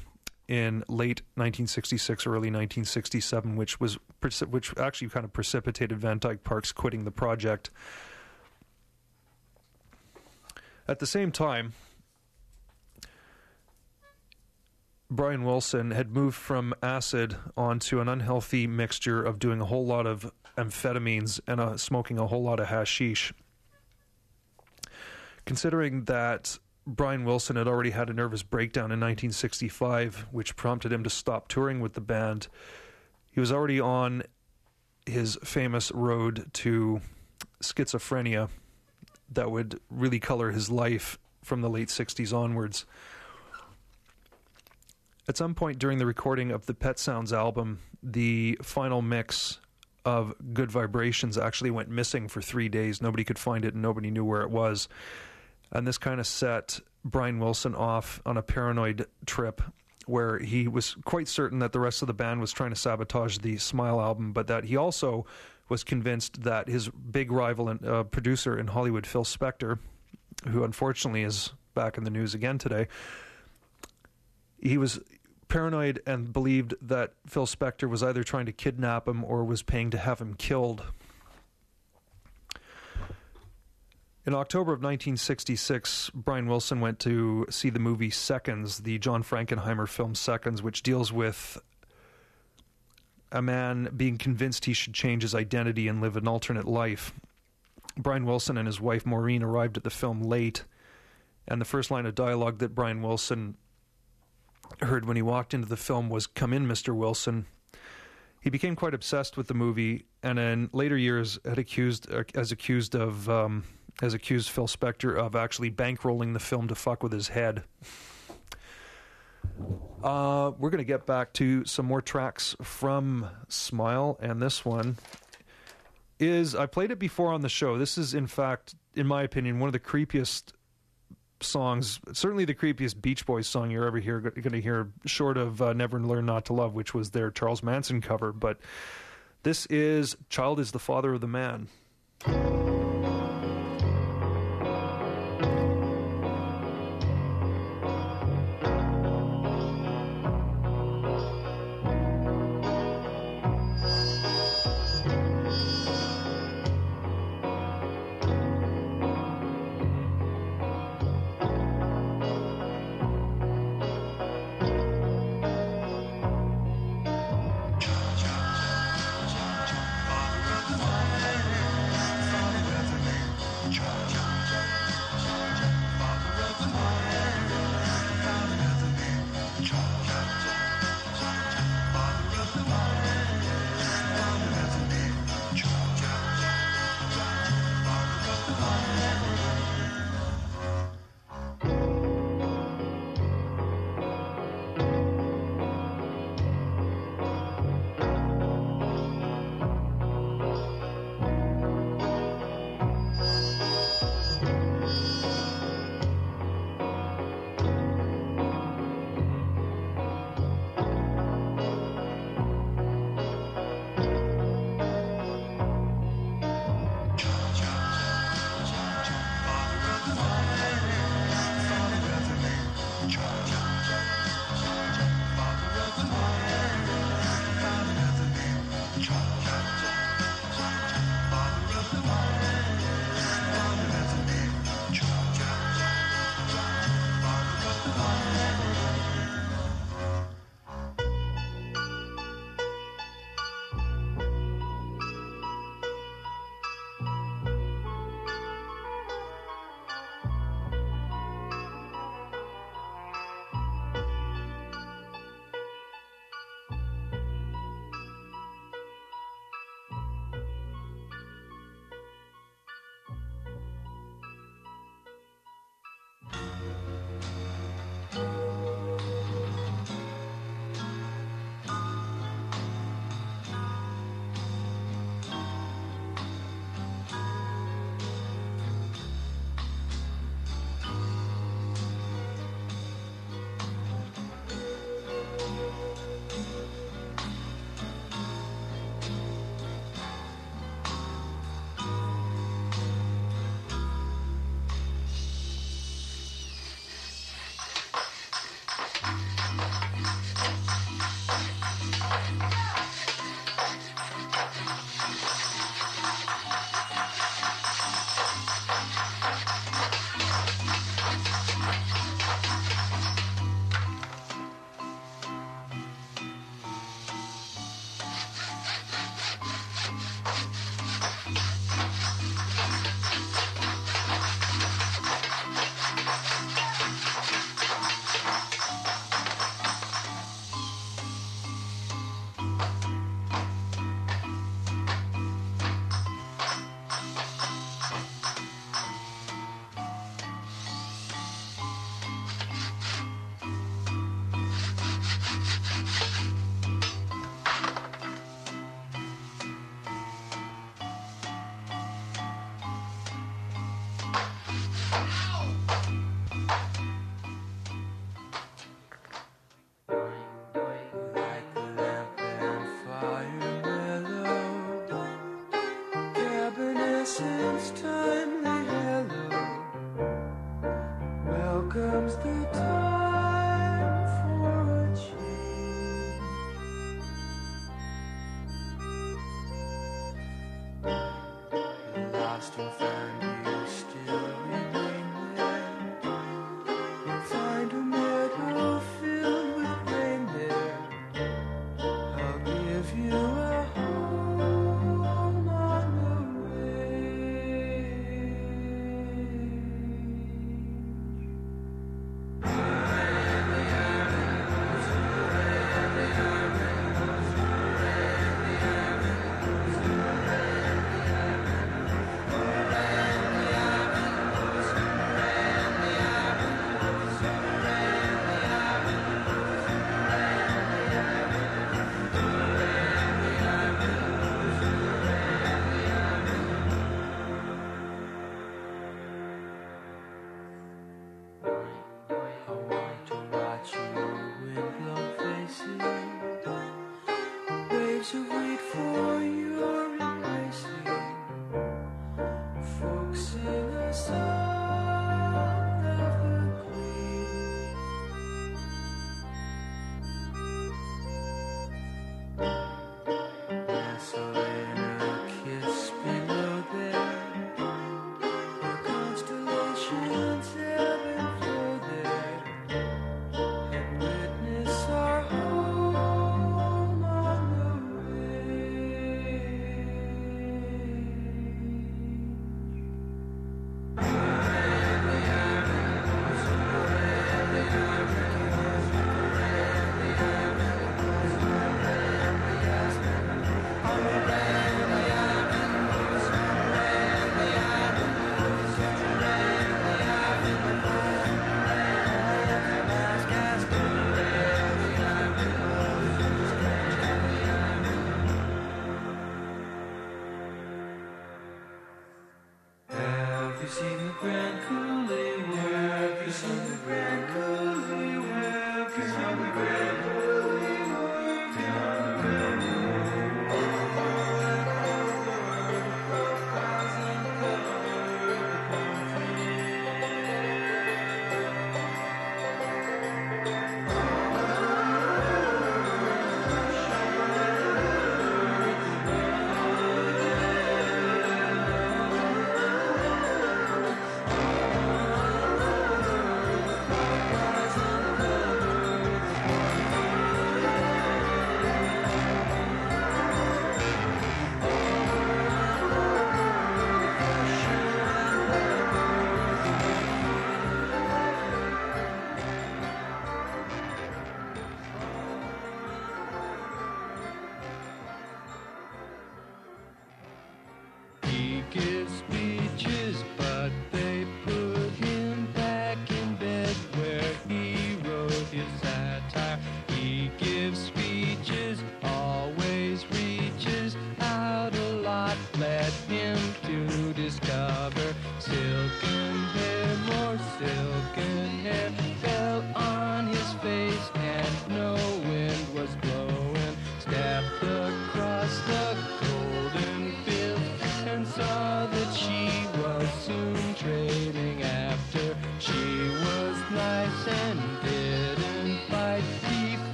in late 1966 early 1967, which was which actually kind of precipitated Van Dyke Parks quitting the project. At the same time, Brian Wilson had moved from acid onto an unhealthy mixture of doing a whole lot of amphetamines and uh, smoking a whole lot of hashish. Considering that Brian Wilson had already had a nervous breakdown in 1965, which prompted him to stop touring with the band. He was already on his famous road to schizophrenia that would really color his life from the late 60s onwards. At some point during the recording of the Pet Sounds album, the final mix of Good Vibrations actually went missing for three days. Nobody could find it and nobody knew where it was. And this kind of set Brian Wilson off on a paranoid trip where he was quite certain that the rest of the band was trying to sabotage the Smile album, but that he also was convinced that his big rival and uh, producer in Hollywood, Phil Spector, who unfortunately is back in the news again today, he was paranoid and believed that Phil Spector was either trying to kidnap him or was paying to have him killed. In October of 1966, Brian Wilson went to see the movie Seconds, the John Frankenheimer film Seconds, which deals with a man being convinced he should change his identity and live an alternate life. Brian Wilson and his wife Maureen arrived at the film late, and the first line of dialogue that Brian Wilson heard when he walked into the film was Come in, Mr. Wilson. He became quite obsessed with the movie, and in later years had accused as accused of um, has accused Phil Spector of actually bankrolling the film to fuck with his head. Uh, we're going to get back to some more tracks from Smile, and this one is I played it before on the show. This is, in fact, in my opinion, one of the creepiest songs, certainly the creepiest Beach Boys song you're ever going to hear, short of uh, Never Learn Not to Love, which was their Charles Manson cover. But this is Child is the. Father of the man,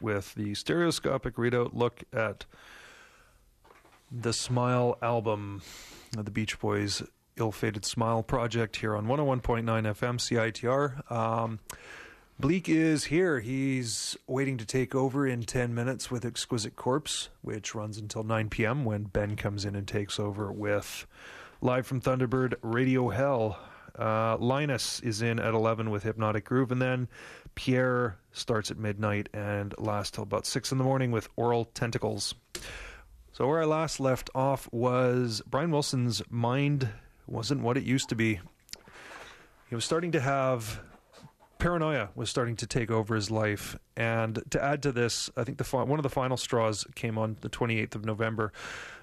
with the stereoscopic readout look at the Smile album, the Beach Boys' Ill Fated Smile project here on 101.9 FM CITR. Um, Bleak is here. He's waiting to take over in 10 minutes with Exquisite Corpse, which runs until 9 p.m. when Ben comes in and takes over with live from Thunderbird Radio Hell. Uh, Linus is in at 11 with Hypnotic Groove, and then Pierre starts at midnight and lasts till about 6 in the morning with Oral Tentacles. So, where I last left off was Brian Wilson's mind wasn't what it used to be. He was starting to have paranoia was starting to take over his life, and to add to this, I think the one of the final straws came on the 28th of November,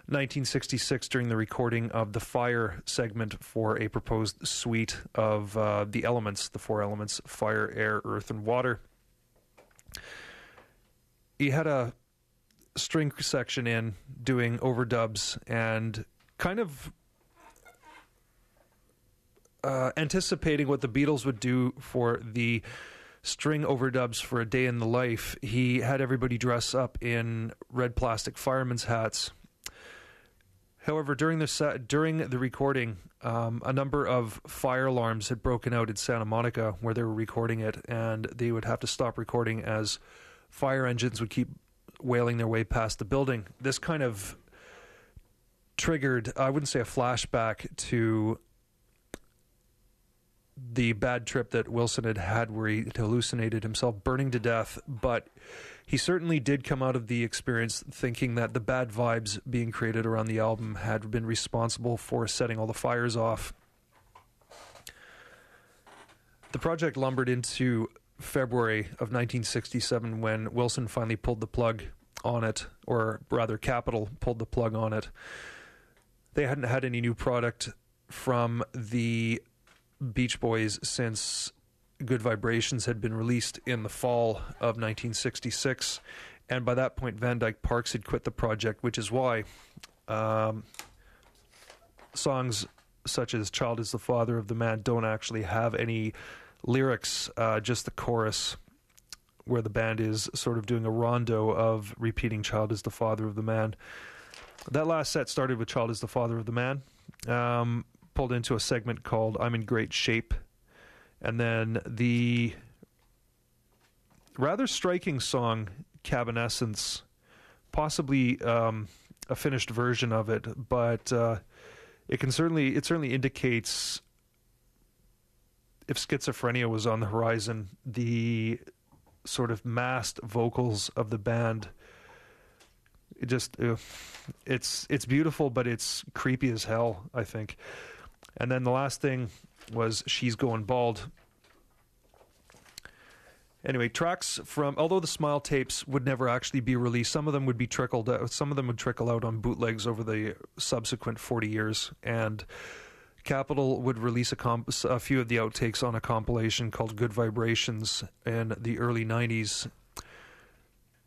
1966, during the recording of the Fire segment for a proposed suite of uh, the elements, the four elements: fire, air, earth, and water. He had a string section in doing overdubs and kind of uh, anticipating what the Beatles would do for the string overdubs for a day in the life. He had everybody dress up in red plastic firemen's hats. However, during the during the recording, um, a number of fire alarms had broken out in Santa Monica where they were recording it, and they would have to stop recording as fire engines would keep wailing their way past the building. This kind of triggered, I wouldn't say a flashback to the bad trip that Wilson had had where he hallucinated himself burning to death, but he certainly did come out of the experience thinking that the bad vibes being created around the album had been responsible for setting all the fires off. The project lumbered into February of 1967 when Wilson finally pulled the plug on it, or rather, Capitol pulled the plug on it. They hadn't had any new product from the Beach Boys since Good Vibrations had been released in the fall of 1966. And by that point, Van Dyke Parks had quit the project, which is why um, songs such as Child is the Father of the Man don't actually have any lyrics, uh, just the chorus, where the band is sort of doing a rondo of repeating Child is the Father of the Man. That last set started with Child is the Father of the Man. Um, pulled into a segment called I'm in Great Shape. And then the rather striking song Cabinessence, possibly um, a finished version of it, but uh, it can certainly it certainly indicates if schizophrenia was on the horizon, the sort of masked vocals of the band. It just uh, it's it's beautiful, but it's creepy as hell. I think. And then the last thing was She's Going Bald. Anyway, tracks from although the Smile tapes would never actually be released, some of them would be trickled out. Some of them would trickle out on bootlegs over the subsequent forty years, and Capitol would release a, comp- a few of the outtakes on a compilation called Good Vibrations in the early '90s.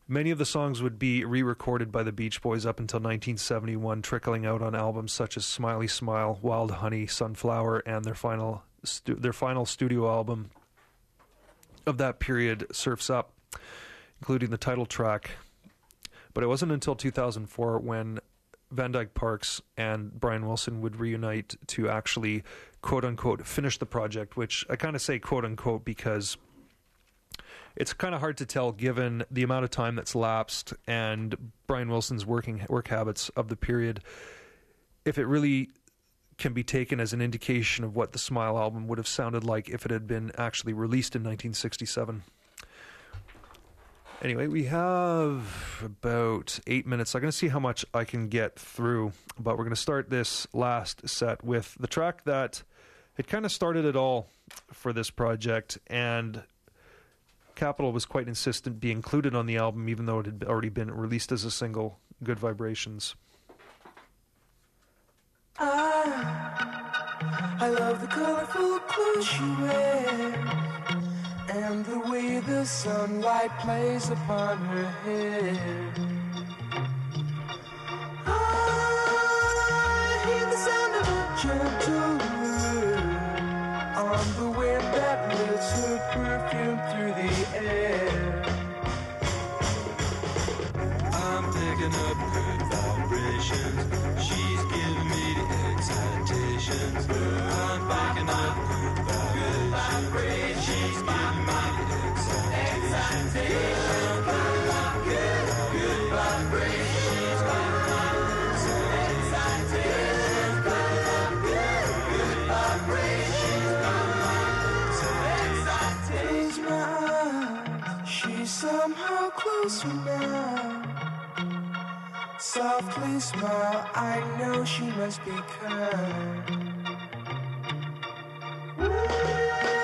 Many of the songs would be re-recorded by the Beach Boys up until 1971, trickling out on albums such as "Smiley Smile," "Wild Honey," "Sunflower," and their final stu- their final studio album of that period, Surfs Up, including the title track. But it wasn't until 2004 when Van Dyke Parks and Brian Wilson would reunite to actually, quote unquote, finish the project, which I kind of say quote unquote because it's kind of hard to tell given the amount of time that's lapsed and Brian Wilson's working work habits of the period if it really can be taken as an indication of what the Smile album would have sounded like if it had been actually released in 1967. Anyway, we have about eight minutes. I'm going to see how much I can get through, but we're going to start this last set with the track that it kind of started it all for this project, and Capitol was quite insistent be included on the album, even though it had already been released as a single. Good Vibrations. I, I love the colorful clothes and the way the sunlight plays upon her hair. Closer now. Softly smile, I know she must be kind. In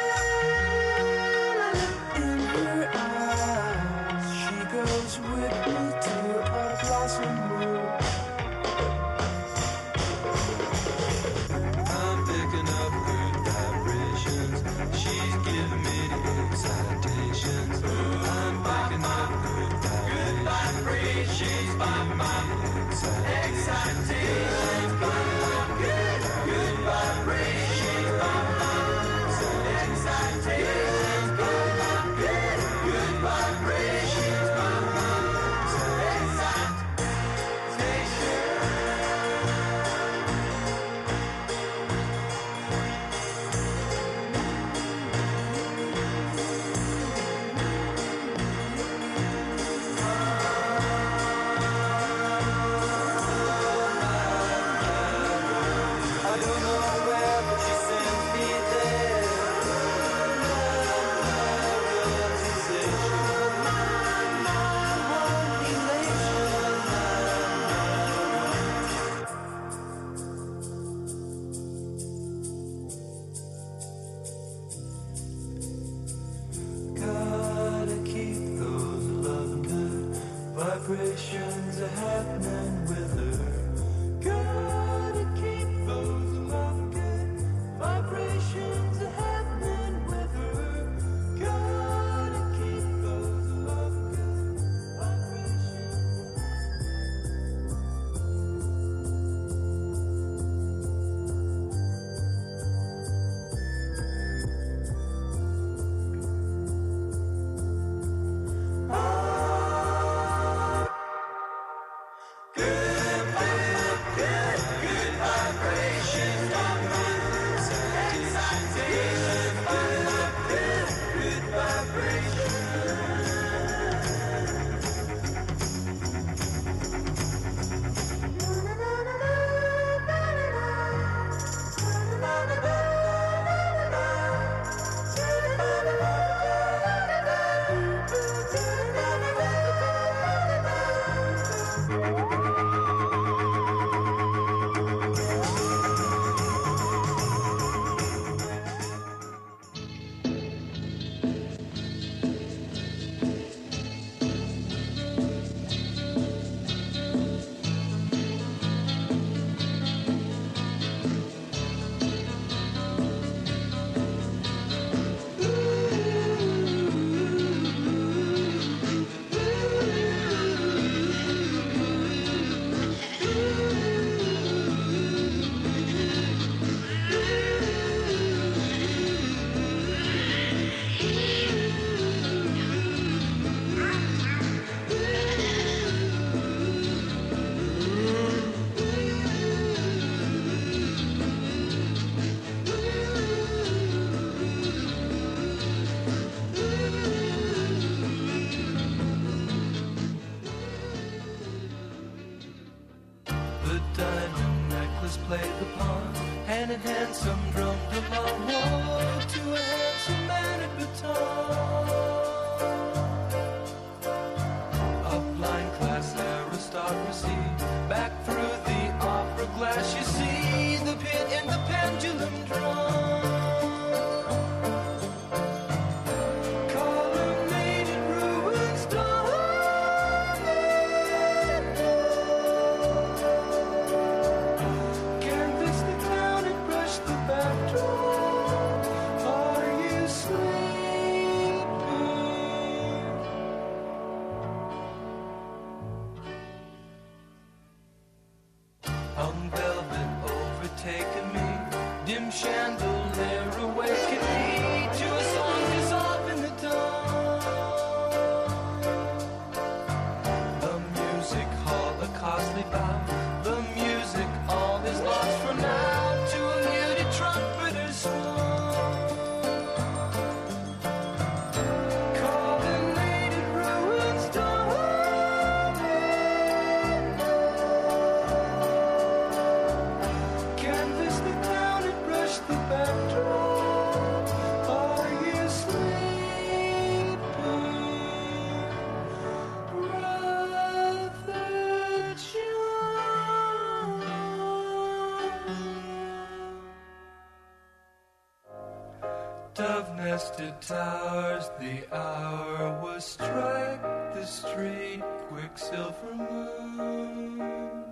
Dove-nested towers, the hour was strike the street, quicksilver moon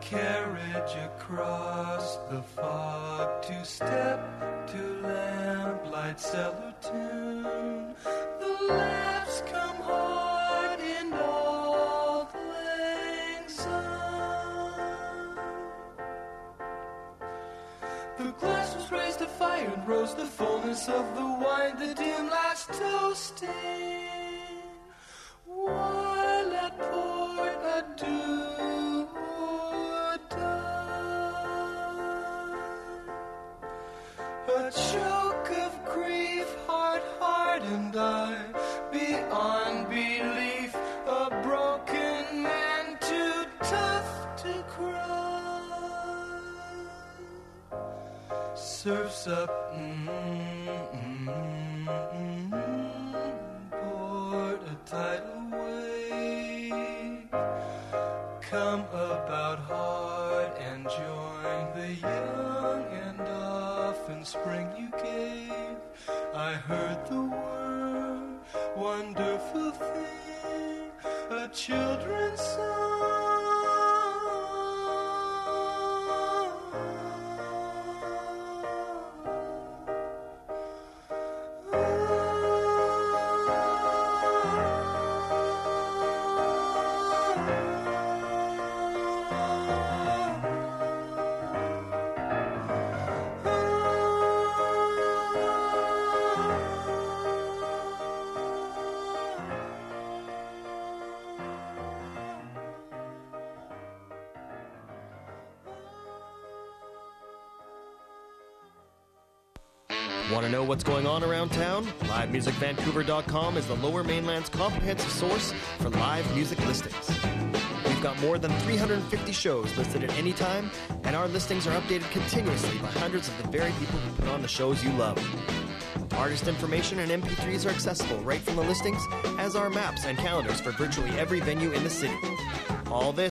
carriage across the fog to step to lamplight cellar tune. Surfs up, mm, mm, Want to know what's going on around town? LiveMusicVancouver.com is the Lower Mainland's comprehensive source for live music listings. We've got more than 350 shows listed at any time, and our listings are updated continuously by hundreds of the very people who put on the shows you love. Artist information and MP3s are accessible right from the listings, as are maps and calendars for virtually every venue in the city. All this